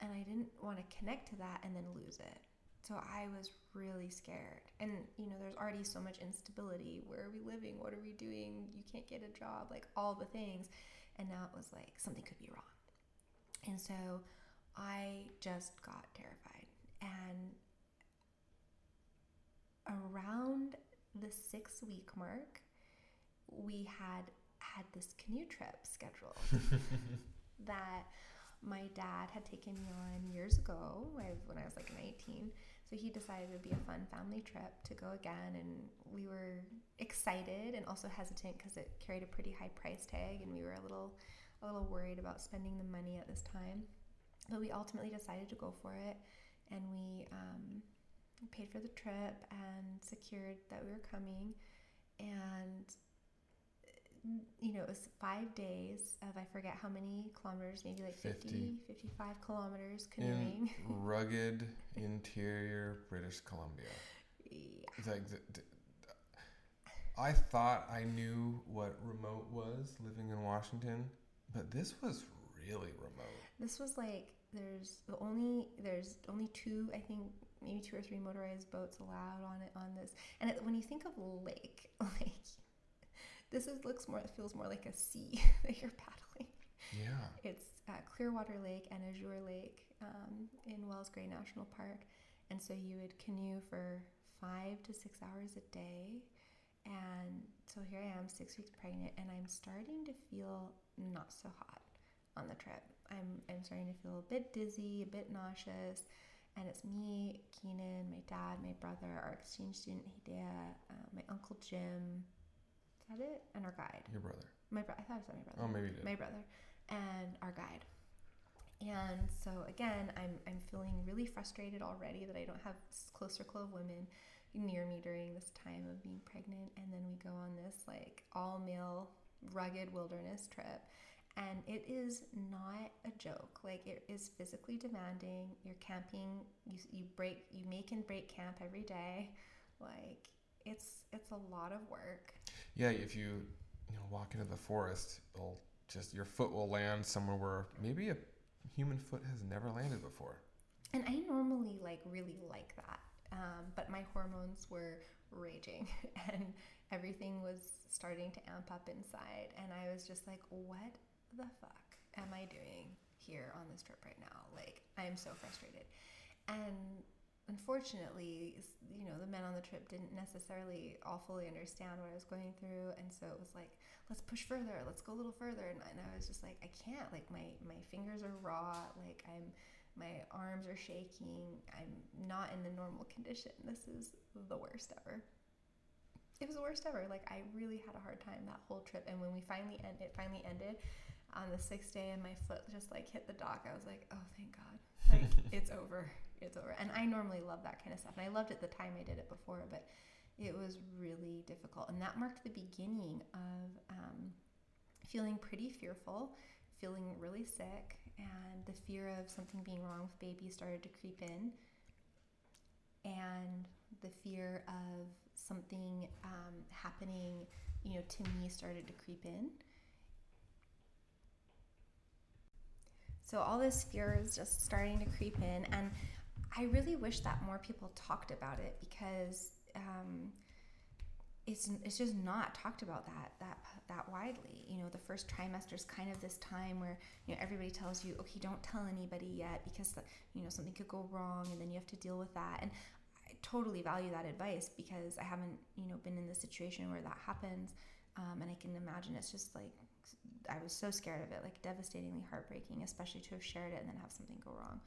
And I didn't want to connect to that and then lose it. So I was really scared. And, you know, there's already so much instability. Where are we living? What are we doing? You can't get a job, like all the things. And now it was like something could be wrong. And so I just got terrified. And around the six week mark, we had had this canoe trip scheduled that my dad had taken me on years ago when I was like 19. So he decided it would be a fun family trip to go again, and we were excited and also hesitant because it carried a pretty high price tag, and we were a little, a little worried about spending the money at this time. But we ultimately decided to go for it, and we um, paid for the trip and secured that we were coming, and you know, it was five days of I forget how many kilometers, maybe like 50, 50 55 kilometers canoeing. In rugged interior British Columbia. Yeah. Like, I thought I knew what remote was living in Washington, but this was really remote. This was like there's only there's only two I think maybe two or three motorized boats allowed on it on this. And it, when you think of lake, like this is looks more, it feels more like a sea that you're paddling. Yeah. It's uh, Clearwater Lake and Azure Lake um, in Wells Gray National Park. And so you would canoe for five to six hours a day. And so here I am, six weeks pregnant, and I'm starting to feel not so hot on the trip. I'm, I'm starting to feel a bit dizzy, a bit nauseous. And it's me, Keenan, my dad, my brother, our exchange student, Hidea, uh, my uncle Jim, that it? And our guide. Your brother. My brother. I thought I said my brother. Oh, maybe you did. My brother, and our guide. And so again, I'm I'm feeling really frustrated already that I don't have close circle of women near me during this time of being pregnant. And then we go on this like all male rugged wilderness trip. And it is not a joke. Like it is physically demanding. You're camping. You, you break. You make and break camp every day. Like it's it's a lot of work. Yeah, if you you know walk into the forest, it'll just your foot will land somewhere where maybe a human foot has never landed before. And I normally like really like that, um, but my hormones were raging, and everything was starting to amp up inside, and I was just like, what the fuck? am I doing here on this trip right now? Like, I'm so frustrated. And unfortunately, you know, the men on the trip didn't necessarily all fully understand what I was going through. And so it was like, let's push further, let's go a little further. And, and I was just like, I can't. Like, my, my fingers are raw. Like, I'm, my arms are shaking. I'm not in the normal condition. This is the worst ever it was the worst ever. Like I really had a hard time that whole trip. And when we finally end, it finally ended on the sixth day, and my foot just like hit the dock. I was like, oh, thank God, like it's over, it's over. And I normally love that kind of stuff, and I loved it the time I did it before, but it was really difficult. And that marked the beginning of um, feeling pretty fearful, feeling really sick, and the fear of something being wrong with baby started to creep in. And the fear of something um, happening, you know, to me started to creep in. So all this fear is just starting to creep in, and I really wish that more people talked about it because um, it's it's just not talked about that that that widely. You know, the first trimester is kind of this time where you know everybody tells you, okay, don't tell anybody yet because you know something could go wrong, and then you have to deal with that. And I totally value that advice because I haven't, you know, been in the situation where that happens. Um, and I can imagine it's just like, I was so scared of it, like devastatingly heartbreaking, especially to have shared it and then have something go wrong.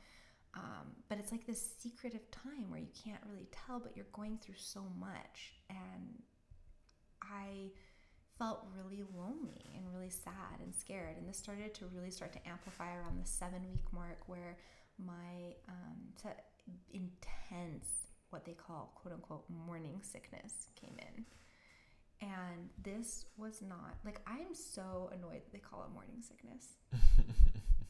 Um, but it's like this secretive time where you can't really tell, but you're going through so much. And I felt really lonely and really sad and scared. And this started to really start to amplify around the seven week mark where my um, intense what they call quote unquote morning sickness came in. And this was not like I'm so annoyed that they call it morning sickness.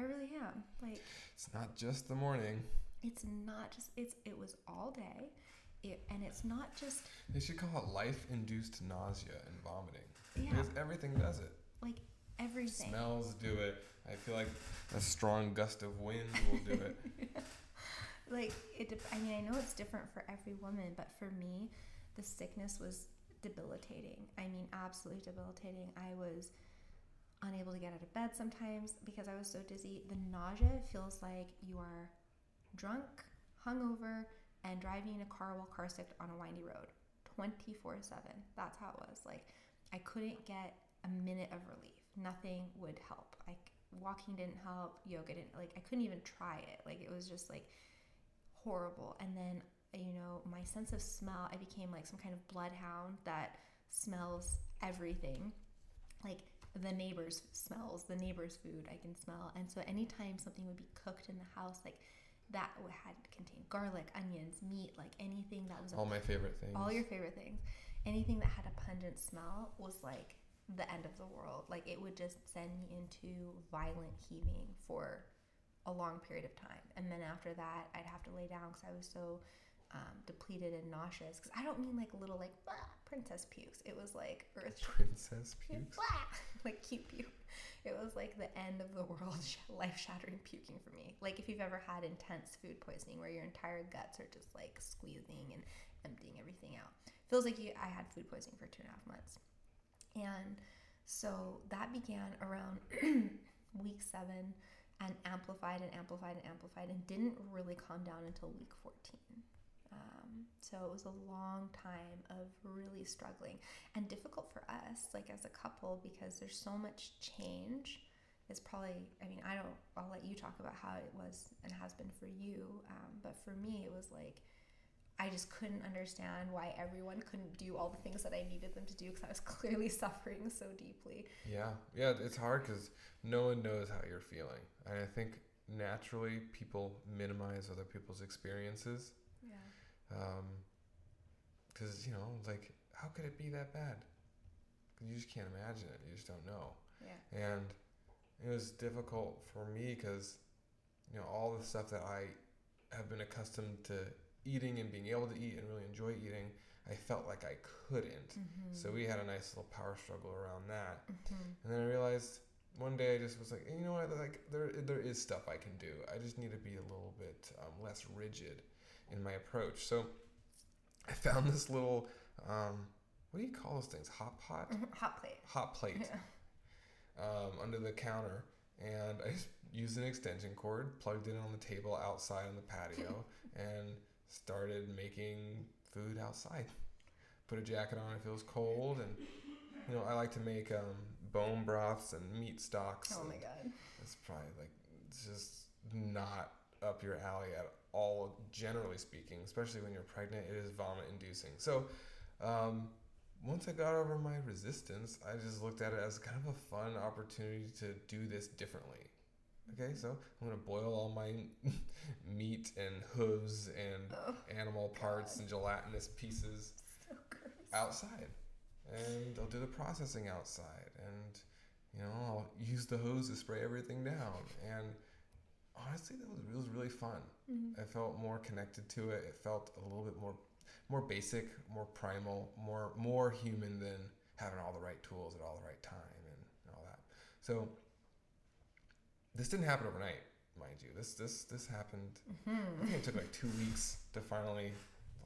I really am. Like it's not just the morning. It's not just it's it was all day. It, and it's not just they should call it life-induced nausea and vomiting yeah. because everything does it like everything smells do it i feel like a strong gust of wind will do it like it i mean i know it's different for every woman but for me the sickness was debilitating i mean absolutely debilitating i was unable to get out of bed sometimes because i was so dizzy. The nausea feels like you are drunk hungover and driving in a car while car sick on a windy road 24 7 that's how it was. Like i couldn't get a minute of relief. Nothing would help. Like walking didn't help. Yoga didn't like i couldn't even try it. Like it was just like horrible. And then, you know, my sense of smell, I became like some kind of bloodhound that smells everything. Like the neighbors' smells, the neighbors' food I can smell. And so anytime something would be cooked in the house, like that had contained garlic, onions, meat, like anything that was all my favorite things. All your favorite things. Anything that had a pungent smell was like the end of the world. Like it would just send me into violent heaving for a long period of time. And then after that, I'd have to lay down because I was so um, depleted and nauseous. Because I don't mean like little like blah, princess pukes. It was like earth princess pukes, blah, like cute puke. It was like the end of the world, life shattering puking for me. Like if you've ever had intense food poisoning where your entire guts are just like squeezing and emptying everything out. Feels like you, I had food poisoning for two and a half months. And so that began around week seven and amplified and amplified and amplified and didn't really calm down until week 14. Um, so it was a long time of really struggling and difficult for us, like as a couple, because there's so much change. It's probably, I mean, I don't, I'll let you talk about how it was and has been for you. Um, but for me, it was like, I just couldn't understand why everyone couldn't do all the things that I needed them to do because I was clearly suffering so deeply. Yeah, yeah, it's hard because no one knows how you're feeling. And I think naturally people minimize other people's experiences. Because, um, you know, like, how could it be that bad? You just can't imagine it. You just don't know. Yeah. And it was difficult for me because, you know, all the stuff that I have been accustomed to eating and being able to eat and really enjoy eating, I felt like I couldn't. Mm-hmm. So we had a nice little power struggle around that. Mm-hmm. And then I realized one day I just was like, you know what, like there there is stuff I can do. I just need to be a little bit um, less rigid in my approach. So I found this little um, what do you call those things? Hot pot? Mm-hmm. Hot plate. Hot plate. Yeah. Um, under the counter and I just used an extension cord, plugged it on the table outside on the patio, and started making food outside. Put a jacket on if it was cold, and you know I like to make um, bone broths and meat stocks. Oh my god. It's probably like it's just not up your alley at all. Generally speaking, especially when you're pregnant, it is vomit inducing. So. Um, once I got over my resistance, I just looked at it as kind of a fun opportunity to do this differently. Okay, so I'm gonna boil all my meat and hooves and Oh, animal parts and gelatinous pieces so outside, and I'll do the processing outside, and you know I'll use the hose to spray everything down. And honestly, that was it was really fun. Mhm. I felt more connected to it. It felt a little bit more more basic, more primal, more more human than having all the right tools at all the right time and, and all that. So this didn't happen overnight, mind you. This this this happened I Mhm. think it took like two weeks to finally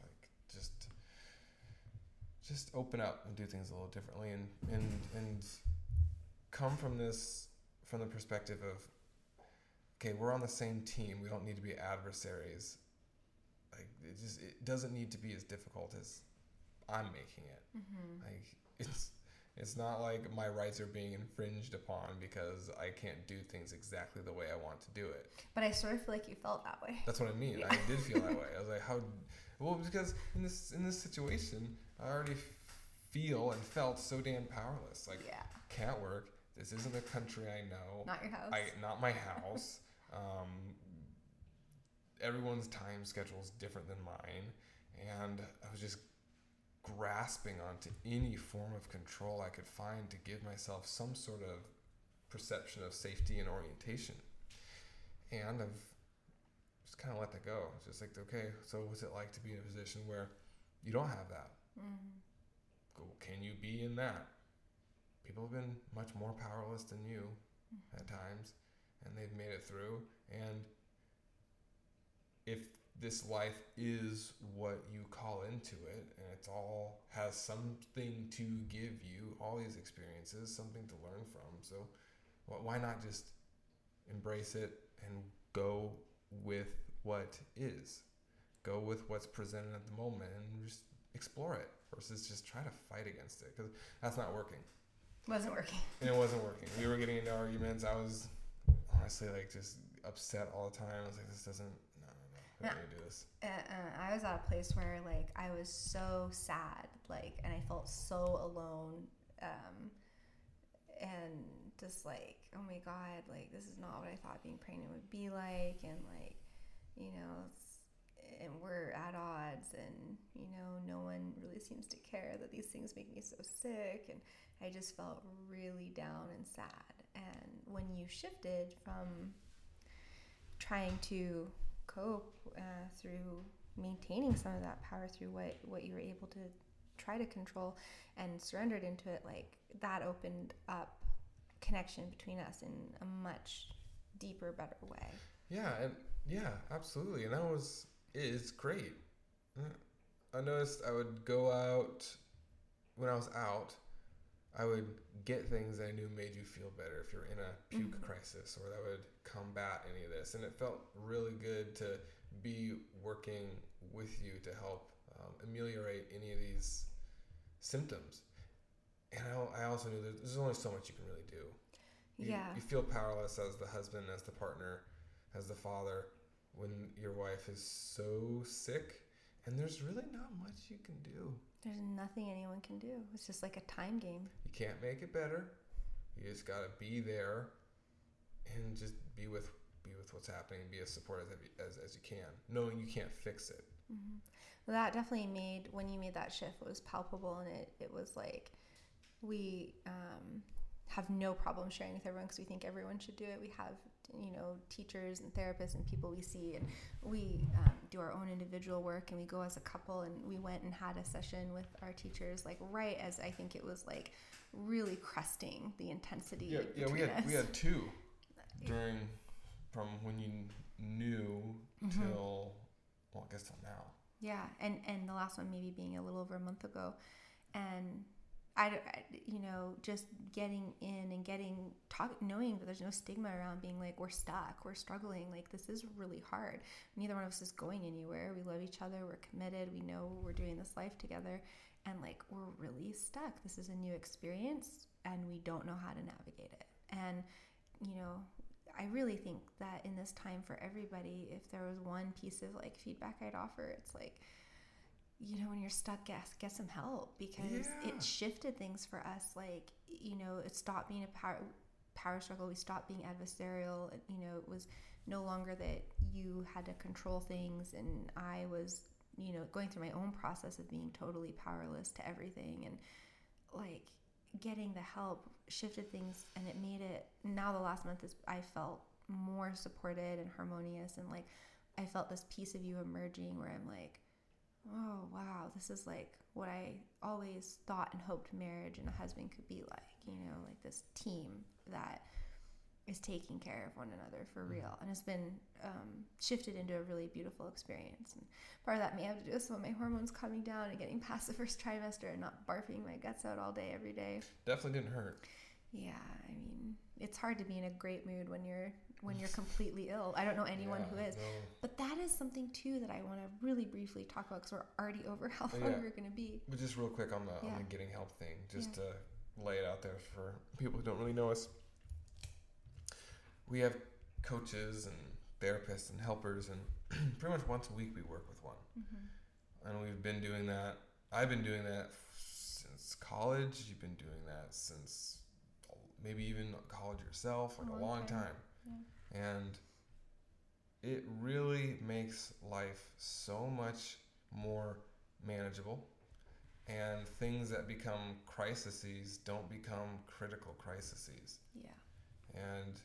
like just just open up and do things a little differently and and and come from this from the perspective of okay we're on the same team we don't need to be adversaries like it just it doesn't need to be as difficult as i'm making it Mhm. like it's it's not like my rights are being infringed upon because i can't do things exactly the way i want to do it But I sort of feel like you felt that way. that's what I mean. Yeah. I did feel that way. I was like, how? Well, because in this in this situation, I already feel and felt so damn powerless. Like, yeah. can't work. This isn't the country I know. Not your house. I not my house. um, everyone's time schedule is different than mine, and I was just grasping onto any form of control I could find to give myself some sort of perception of safety and orientation. And I've just kind of let that go. It's just like, okay, so what's it like to be in a position where you don't have that? Mhm. Go, can you be in that? People have been much more powerless than you at times, and they've made it through. And if this life is what you call into it, and it's all has something to give you, all these experiences, something to learn from. So, why not just embrace it and go with what is? Go with what's presented at the moment and just explore it versus just try to fight against it because that's not working Wasn't working. and it wasn't working. We were getting into arguments. I was honestly like just upset all the time. I was like, this doesn't. No, no, no. Don't do this. Uh, uh, I was at a place where like I was so sad, like, and I felt so alone, um, and just like, oh my god, like this is not what I thought being pregnant would be like, and like, you know, and we're at odds, and you know, no one really seems to care that these things make me so sick, and I just felt really down and sad. And when you shifted from trying to cope uh, through maintaining some of that power through what what you were able to try to control and surrendered into it like that opened up connection between us in a much deeper better way Yeah, and yeah, absolutely. And that was is great. I noticed I would go out when I was out. I would get things that I knew made you feel better if you're in a puke Mhm. crisis, or that would combat any of this. And it felt really good to be working with you to help um, ameliorate any of these symptoms. And I, I also knew that there's only so much you can really do. You, yeah You feel powerless as the husband, as the partner, as the father when your wife is so sick, and there's really not much you can do. There's nothing anyone can do it's just like a time game You can't make it better. You just gotta be there, and just be with be with what's happening. Be as supportive as, as, you can, knowing you can't fix it. hmm Well, that definitely made when you made that shift it was palpable and it, it was like we um, have no problem sharing with everyone because we think everyone should do it we have you know teachers and therapists and people we see and we um, do our own individual work and we go as a couple and we went and had a session with our teachers like right as i think it was like really cresting the intensity Yeah, yeah. We had us. we had two during from when you knew Mhm. till well, I guess till now. Yeah, and and the last one maybe being a little over a month ago, and I, you know, just getting in and getting talk, knowing that there's no stigma around being like we're stuck, we're struggling, like this is really hard. Neither one of us is going anywhere. We love each other. We're committed. We know we're doing this life together, and like we're really stuck. This is a new experience, and we don't know how to navigate it. And you know, I really think that in this time for everybody, if there was one piece of like feedback I'd offer, it's like you know, when you're stuck, get, get some help because yeah. it shifted things for us. Like, you know, it stopped being a power, power struggle. We stopped being adversarial. You know, it was no longer that you had to control things and I was, you know, going through my own process of being totally powerless to everything. And like getting the help shifted things and it made it, now the last month is, I felt more supported and harmonious and like I felt this piece of you emerging where I'm like, oh wow. This is like what i always thought and hoped marriage and a husband could be like you know like this team that is taking care of one another for mm-hmm. real. And it's been um, shifted into a really beautiful experience. And part of that may have to do with some of my hormones coming down and getting past the first trimester and not barfing my guts out all day every day. Definitely didn't hurt. Yeah i mean it's hard to be in a great mood when you're when you're completely ill. I don't know anyone yeah, who is. No. But that is something too that I want to really briefly talk about because we're already over how long yeah. we're going to be. But just real quick on the yeah. on the getting help thing, just to lay it out there for people who don't really know us. We have coaches and therapists and helpers, and pretty much once a week we work with one. Mm-hmm. And we've been doing that. I've been doing that since college. You've been doing that since maybe even college yourself, like a long, time. time. And it really makes life so much more manageable. And things that become crises don't become critical crises. Yeah. And,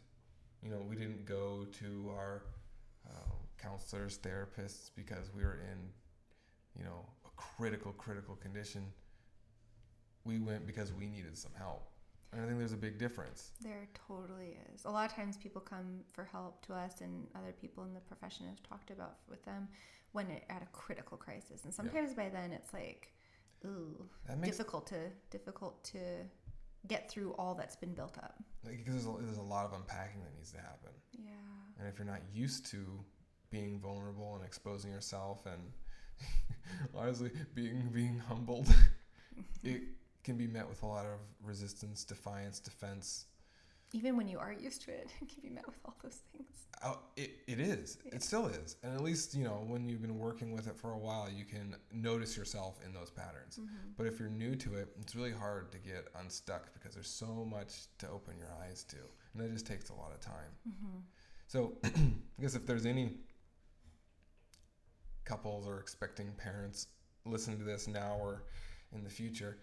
you know, we didn't go to our uh, counselors, therapists because we were in, you know, a critical, critical condition. We went because we needed some help. I think there's a big difference. There totally is. A lot of times people come for help to us, and other people in the profession have talked about with them when it, at a critical crisis. And sometimes yeah. by then it's like, ooh, makes, difficult to difficult to get through all that's been built up. Because there's a, there's a lot of unpacking that needs to happen. Yeah. And if you're not used to being vulnerable and exposing yourself, and honestly being being humbled, it can be met with a lot of resistance, defiance, defense. Even when you are used to it, it can be met with all those things. Oh, it, it is. Yeah. It still is. And at least, you know, when you've been working with it for a while, you can notice yourself in those patterns. Mm-hmm. But if you're new to it, it's really hard to get unstuck because there's so much to open your eyes to. And it just takes a lot of time. Mm-hmm. So I guess if there's any couples or expecting parents listening to this now or in the future,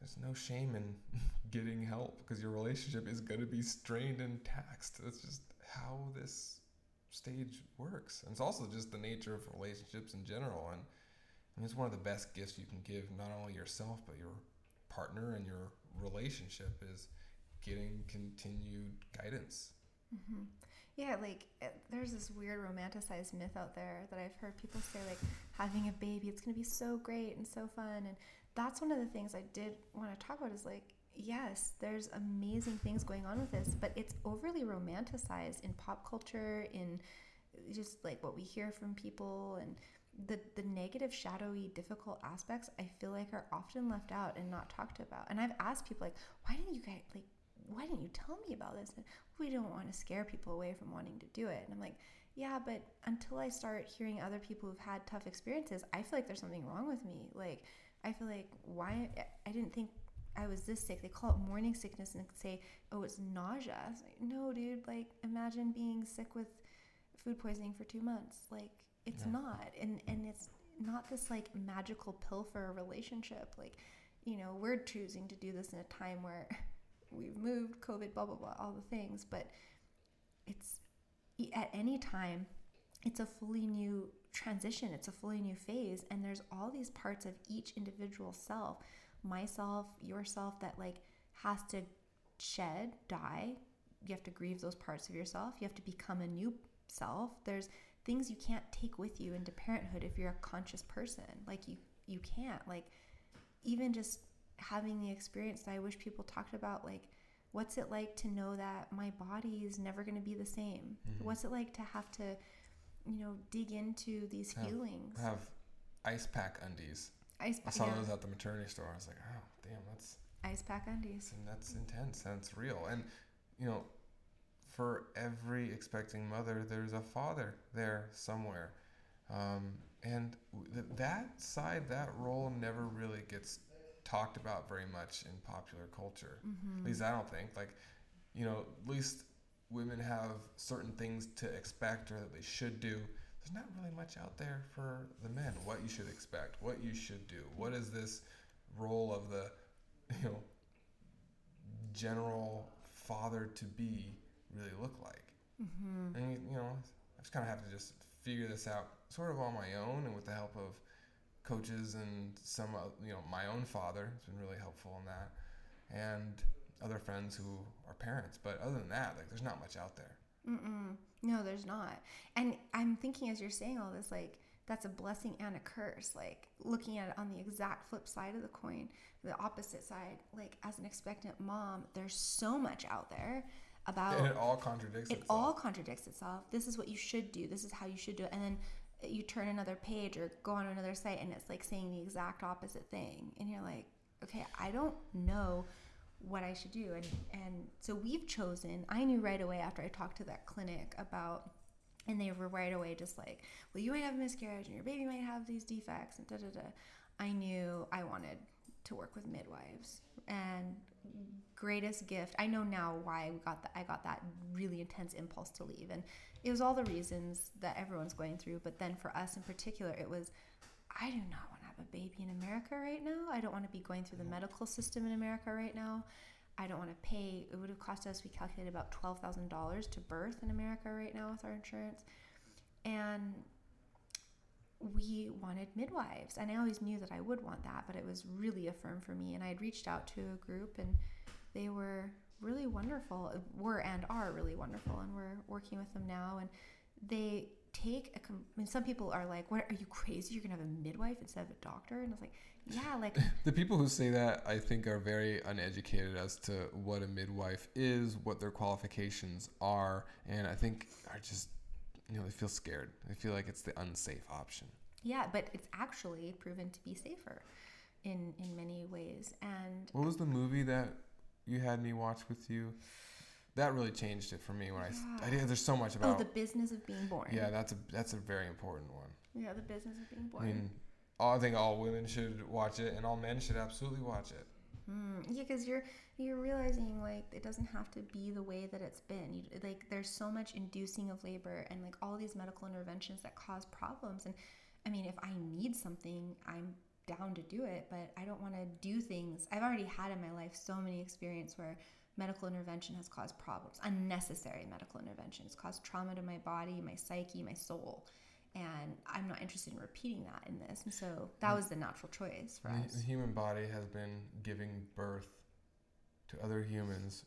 there's no shame in getting help because your relationship is going to be strained and taxed. That's just how this stage works. And it's also just the nature of relationships in general. And, it's one of the best gifts you can give not only yourself, but your partner and your relationship is getting continued guidance. Mm-hmm. Yeah, like eh, there's this weird romanticized myth out there that I've heard people say, like having a baby, it's going to be so great and so fun. And that's one of the things I did want to talk about is like, yes, there's amazing things going on with this, but it's overly romanticized in pop culture, in just like what we hear from people and the the negative shadowy difficult aspects i feel like are often left out and not talked about. And i've asked people like why didn't you guys like why didn't you tell me about this? And we don't want to scare people away from wanting to do it. And i'm like yeah but until i start hearing other people who've had tough experiences i feel like there's something wrong with me. Like I feel like why I didn't think I was this sick. They call it morning sickness and say, "Oh, it's nausea." It's like, no, dude. Like, imagine being sick with food poisoning for two months. Like, it's yeah. not, and and it's not this like magical pill for a relationship. Like, you know, we're choosing to do this in a time where we've moved, COVID, blah blah blah, all the things. But it's at any time, it's a fully new transition, it's a fully new phase. And there's all these parts of each individual self, myself, yourself, that like has to shed, die. You have to grieve those parts of yourself. You have to become a new self. There's things you can't take with you into parenthood if you're a conscious person. Like you you can't. Like even just having the experience that I wish people talked about like what's it like to know that my body is never going to be the same? Mhm. What's it like to have to you know dig into these Have- feelings? Have ice pack undies. ice pack. I saw yeah, those at the maternity store. I was like, oh, damn, that's ice pack undies. and that's intense. That's real. And you know, for every expecting mother, there's a father there somewhere, um, and th- that side, that role, never really gets talked about very much in popular culture. Mm-hmm. At least I don't think. Like, you know, at least women have certain things to expect or that they should do. There's not really much out there for the men. What you should expect, what you should do. What is this role of the, you know, general father to be really look like? Mm-hmm. And you, know, I just kind of have to just figure this out sort of on my own and with the help of coaches and some, uh, you know, my own father It's been really helpful in that, and other friends who are parents. But other than that, like, there's not much out there. Mm-mm. No, there's not. And I'm thinking as you're saying all this, like, that's a blessing and a curse. Like, looking at it on the exact flip side of the coin, the opposite side, like, as an expectant mom, there's so much out there about and it all contradicts it itself. all contradicts itself. This is what you should do. This is how you should do it. And then you turn another page or go on another site and it's like saying the exact opposite thing. And you're like, okay, I don't know what I should do. And and so we've chosen. I knew right away after I talked to that clinic about and they were right away just like, well, you might have a miscarriage and your baby might have these defects and da da da. I knew I wanted to work with midwives and greatest gift. I know now why we got that. I got that really intense impulse to leave, and it was all the reasons that everyone's going through. But then for us in particular, it was I do not want have a baby in America right now. I don't want to be going through the mm-hmm. medical system in America right now. I don't want to pay. It would have cost us. We calculated about twelve thousand dollars to birth in America right now with our insurance, and we wanted midwives. And I always knew that I would want that, but it was really affirmed for me. And I had reached out to a group, and they were really wonderful. Were and are really wonderful, and we're working with them now. And they take a. Com- I mean, some people are like, "What are you crazy? You're gonna have a midwife instead of a doctor?" And I was like, "Yeah, like The people who say that, I think, are very uneducated as to what a midwife is, what their qualifications are, and I think are just, you know, they feel scared. They feel like it's the unsafe option. yeah," but it's actually proven to be safer in in many ways. And What was the movie that you had me watch with you? That really changed it for me when I. Yeah. did. There's so much about oh, about. the business of being born. yeah, that's a that's a very important one. yeah, the business of being I born. mean, all, I think all women should watch it, and all men should absolutely watch it. Mm, yeah, because you're you're realizing like it doesn't have to be the way that it's been. You, like there's so much inducing of labor and like all these medical interventions that cause problems. And I mean, if I need something, I'm down to do it, but I don't want to do things. I've already had in my life so many experience where medical intervention has caused problems, unnecessary medical intervention. It's caused trauma to my body, my psyche, my soul. And I'm not interested in repeating that in this. And so that was the natural choice for The, us. the human body has been giving birth to other humans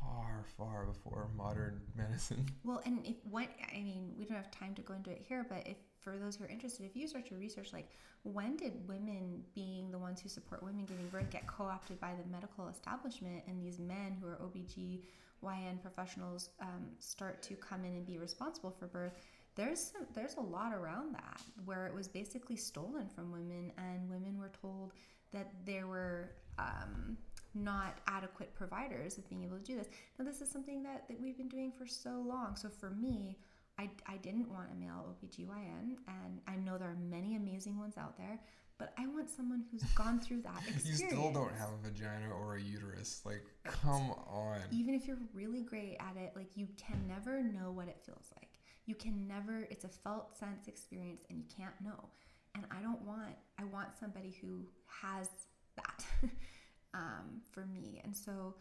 far, far before modern medicine. Well, and if what I mean, we don't have time to go into it here, but if for those who are interested, if you start to research, like when did women, being the ones who support women giving birth, get co-opted by the medical establishment, and these men who are OBGYN professionals um, start to come in and be responsible for birth? There's some, there's a lot around that where it was basically stolen from women, and women were told that there were um, not adequate providers of being able to do this. Now, this is something that, that we've been doing for so long. So for me, I, I didn't want a male OBGYN, and I know there are many amazing ones out there, but I want someone who's gone through that experience. you still don't have a vagina or a uterus. Like, come on. Even if you're really great at it, like you can never know what it feels like. You can never, it's a felt sense experience, and you can't know. And I don't want, I want somebody who has that um, for me. And so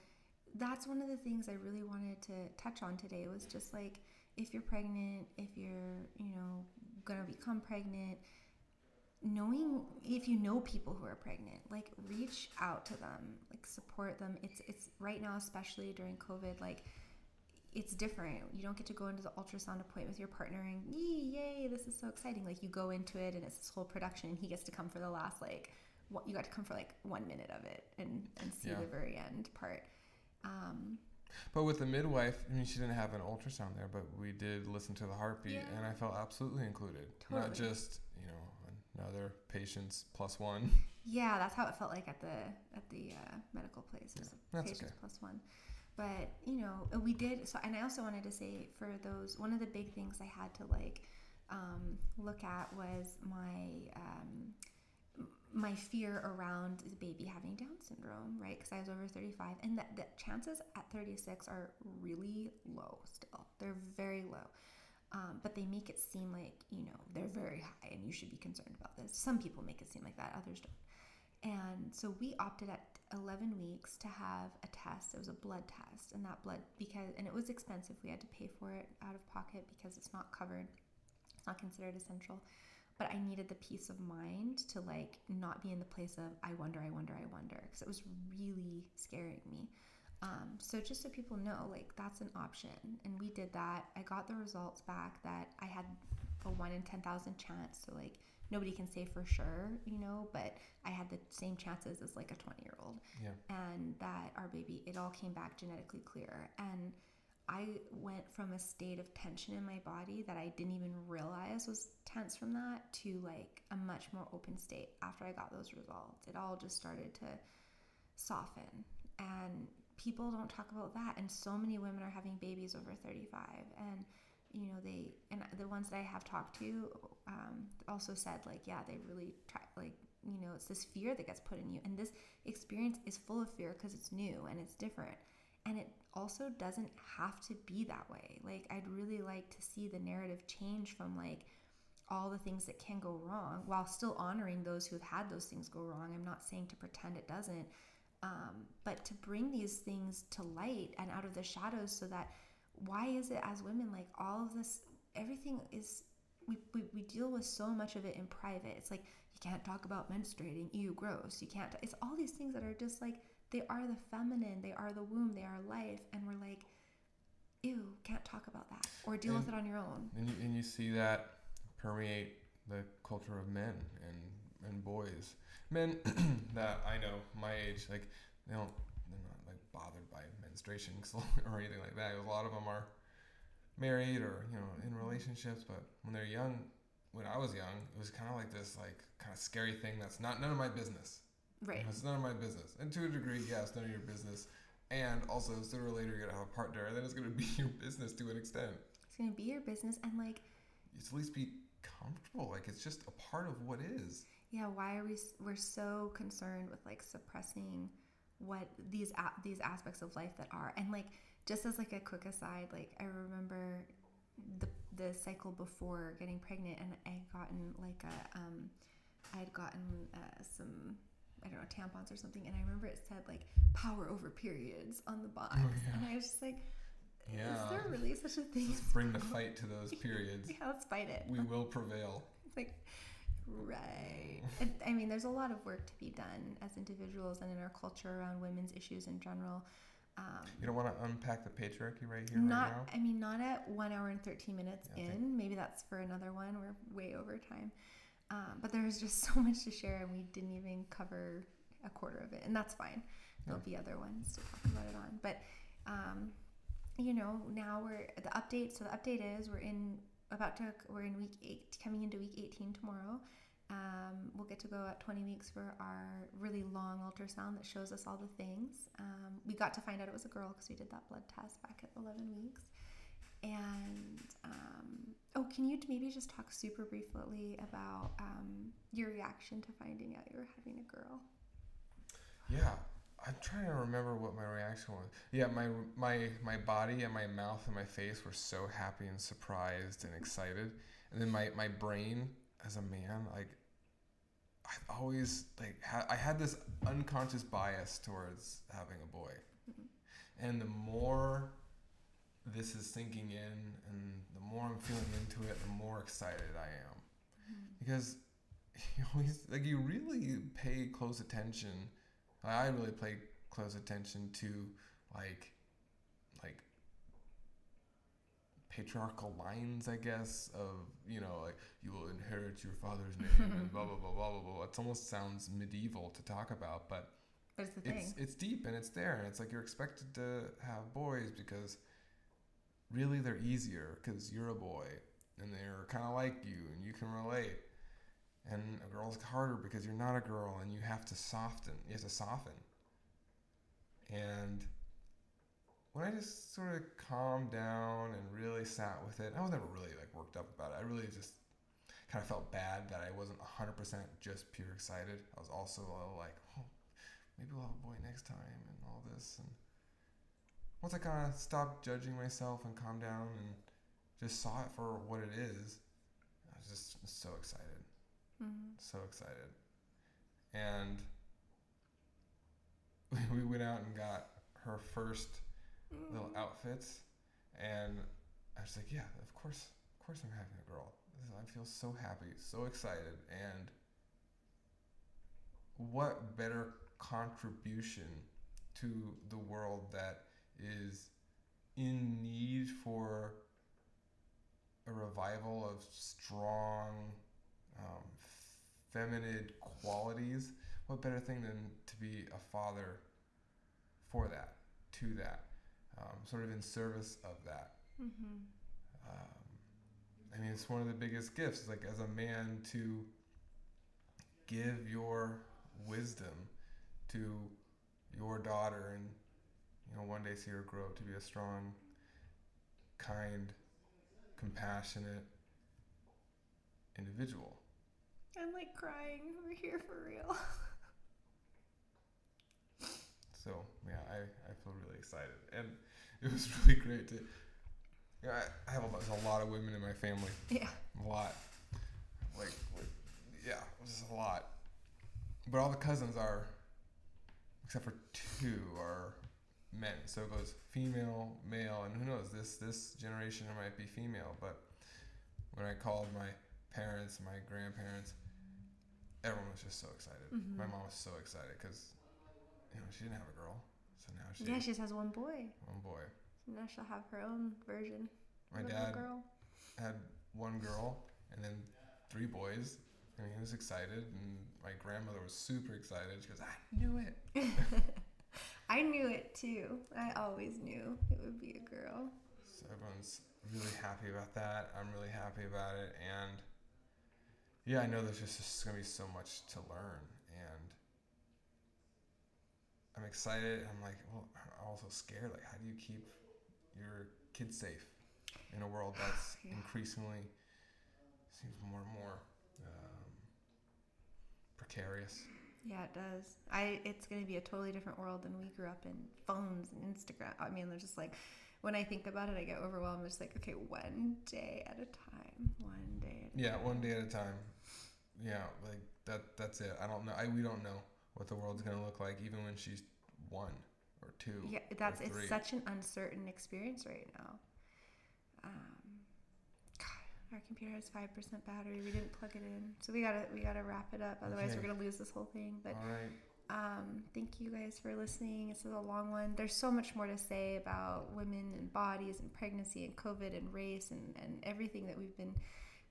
that's one of the things I really wanted to touch on today was just like if you're pregnant, if you're, you know, gonna become pregnant, knowing if you know people who are pregnant, like reach out to them, like support them. It's it's right now, especially during COVID, like it's different. You don't get to go into the ultrasound appointment with your partner and yay, yay, this is so exciting. Like you go into it and it's this whole production and he gets to come for the last like what you got to come for like one minute of it and and see Yeah. the very end part. Um, But with the midwife, I mean, she didn't have an ultrasound there, but we did listen to the heartbeat, Yeah. and I felt absolutely included. Not just you know another patient's plus one. yeah, that's how it felt like at the at the uh, medical place. Was That's patients okay. plus one. But you know, we did. So, and I also wanted to say for those, one of the big things I had to like um, look at was my um, my fear around the baby having Down syndrome, right? Because I was over 35, and that the chances at 36 are really low still. They're very low. Um, but they make it seem like you know they're very high, and you should be concerned about this. Some people make it seem like that, others don't. And so we opted at 11 weeks to have a test. It was a blood test, and that blood because and it was expensive. We had to pay for it out of pocket because it's not covered. It's not considered essential. But I needed the peace of mind to like not be in the place of I wonder, I wonder, I wonder because it was really scaring me. Um, so just so people know, like that's an option, and we did that. I got the results back that I had a one in ten thousand chance. So like nobody can say for sure, you know, but I had the same chances as like a twenty year old, Yeah. and that our baby, it all came back genetically clear, and I went from a state of tension in my body that I didn't even realize was tense from that to like a much more open state after I got those results. It all just started to soften. And people don't talk about that. And so many women are having babies over 35. And, you know, they, and the ones that I have talked to um, also said, like, yeah, they really try, like, you know, it's this fear that gets put in you. And this experience is full of fear because it's new and it's different. And it also doesn't have to be that way. Like, I'd really like to see the narrative change from like all the things that can go wrong while still honoring those who've had those things go wrong. I'm not saying to pretend it doesn't, um, but to bring these things to light and out of the shadows so that why is it as women like all of this, everything is. We, we, we deal with so much of it in private. It's like you can't talk about menstruating, ew, gross. You can't. It's all these things that are just like they are the feminine, they are the womb, they are life, and we're like, ew, can't talk about that or deal with it on your own. And you, and you see that permeate the culture of men and, and boys. Men that I know, my age, like they don't, they're not like bothered by menstruation or anything like that. A lot of them are married or you know in relationships, but when they're young, when I was young, it was kind of like this like kind of scary thing that's not none of my business. Right. It's none of my business. And to a degree, yeah, it's none of your business. And also, sooner or later, you're gonna have a partner, and then it's gonna be your business to an extent. It's gonna be your business and like It's at least be comfortable. Like it's just a part of what is. yeah why are we we're so concerned with like suppressing what these a- these aspects of life that are and like just as like a quick aside like i remember the the cycle before getting pregnant and i had gotten like a um i had gotten uh, some i don't know tampons or something and i remember it said like power over periods on the box Oh, yeah. and i was just like Yeah. is there really such a thing Let's bring the fight to those periods. yeah let's fight it We will prevail. It's like right and, i mean there's a lot of work to be done as individuals and in our culture around women's issues in general um, You don't want to unpack the patriarchy right here, not right now. i mean not at one hour and 13 minutes Yeah, in maybe that's for another one we're way over time um, but there's just so much to share and we didn't even cover a quarter of it and that's fine. There'll be other ones to talk about it on. But um, you know now we're the update so the update is we're in about to we're in week eight coming into week 18 tomorrow. Um, we'll get to go at 20 weeks for our really long ultrasound that shows us all the things. Um, we got to find out it was a girl because we did that blood test back at 11 weeks. And um, oh can you maybe just talk super briefly about um, your reaction to finding out you were having a girl? Yeah, I'm trying to remember what my reaction was. Yeah, my my my body and my mouth and my face were so happy and surprised and excited, and then my my brain as a man, like I've always like ha- I had this unconscious bias towards having a boy, and the more this is sinking in, and the more I'm feeling into it, the more excited I am mm-hmm. because you always like you really pay close attention. I really pay close attention to like like patriarchal lines, I guess, of you know, like you will inherit your father's name and blah blah blah blah blah blah. It almost sounds medieval to talk about, but the thing. it's it's deep and it's there, and it's like you're expected to have boys because really they're easier because you're a boy and they're kind of like you and you can relate. And a girl's harder because you're not a girl and you have to soften. You have to soften. And when I just sort of calmed down and really sat with it, I was never really like worked up about it. I really just kind of felt bad that I wasn't 100% just pure excited. I was also a little like, oh, maybe we'll have a boy next time and all this. And once I kind of stopped judging myself and calmed down and just saw it for what it is, I was just so excited Mhm. so excited. And we went out and got her first little Mm. outfits, and I was like, "Yeah, of course, of course, I'm having a girl. I feel so happy, so excited, and what better contribution to the world that is in need for a revival of strong, um, feminine qualities. What better thing than to be a father for that, to that, um, sort of in service of that. Mhm. Um, I mean, it's one of the biggest gifts, like as a man, to give your wisdom to your daughter and, you know, one day see her grow up to be a strong, kind, compassionate individual. I'm like crying. We're here for real. So yeah, I, I feel really excited, and it was really great to. Yeah, I, I have a lot, a lot of women in my family, yeah. a lot, like, like yeah, just a lot. But all the cousins are, except for two, are men. So it goes female, male, and who knows? This this generation it might be female. But when I called my parents, my grandparents, everyone was just so excited. Mhm. My mom was so excited because you know she didn't have a girl, so now she Yeah, she just has one boy. one boy. So now she'll have her own version. My dad girl. had one girl and then three boys, and he was excited. And my grandmother was super excited. She goes, "I knew it." I knew it too. I always knew it would be a girl. So everyone's really happy about that. I'm really happy about it, and yeah, I know there's just, just gonna be so much to learn, and I'm excited. I'm like, well, I'm also scared. Like, how do you keep your kids safe in a world that's Yeah. increasingly seems more and more um, precarious? Yeah, it does. I it's gonna be a totally different world than we grew up in. Phones and Instagram. I mean, they're just like when I think about it, I get overwhelmed. It's like, okay, one day at a time. One day. At a Yeah, time. one day at a time. Yeah, like that. That's it. I don't know. I we don't know what the world's gonna look like, even when she's one or two. Yeah, that's it's such an uncertain experience right now. Um, our computer has five percent battery. We didn't plug it in, so we gotta we gotta wrap it up. Otherwise, Okay. we're gonna lose this whole thing. But All right. um, thank you guys for listening. This is a long one. There's so much more to say about women and bodies and pregnancy and COVID and race and, and everything that we've been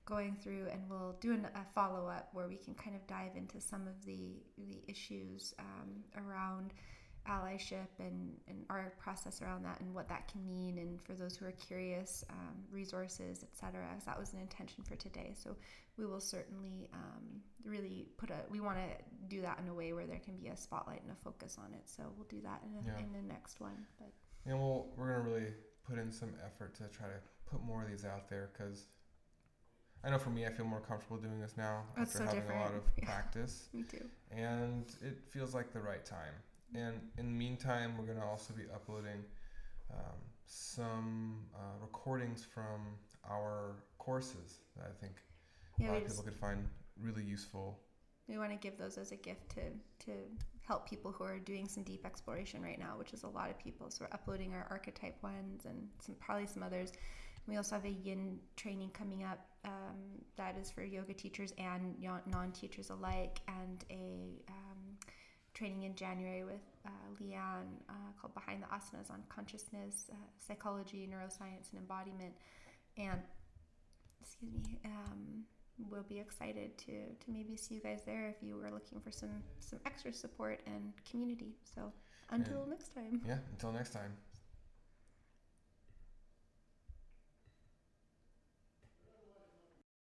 going through. And we'll do an, a follow up where we can kind of dive into some of the, the issues um, around allyship and, and our process around that and what that can mean. And for those who are curious, um, resources, etc. So that was an intention for today. So we will certainly um, really put a we want to do that in a way where there can be a spotlight and a focus on it so we'll do that in, a, Yeah. in the next one but And we'll we're gonna really put in some effort to try to put more of these out there because I know for me, I feel more comfortable doing this now That's after so having a lot of Yeah. practice, me too and it feels like the right time. And in the meantime, we're gonna also be uploading um, some uh, recordings from our courses that I think yeah a lot of people could find really useful. we want to give those as a gift to to help people who are doing some deep exploration right now which is a lot of people so we're uploading our archetype ones and some probably some others we also have a yin training coming up um, that is for yoga teachers and non-teachers alike and a um, training in January with uh, Leanne uh, called Behind the Asanas on Consciousness, uh, Psychology, Neuroscience, and Embodiment. and excuse me, um, we'll be excited to to maybe see you guys there if you were looking for some some extra support and community. So until And- next time. Yeah. Until next time.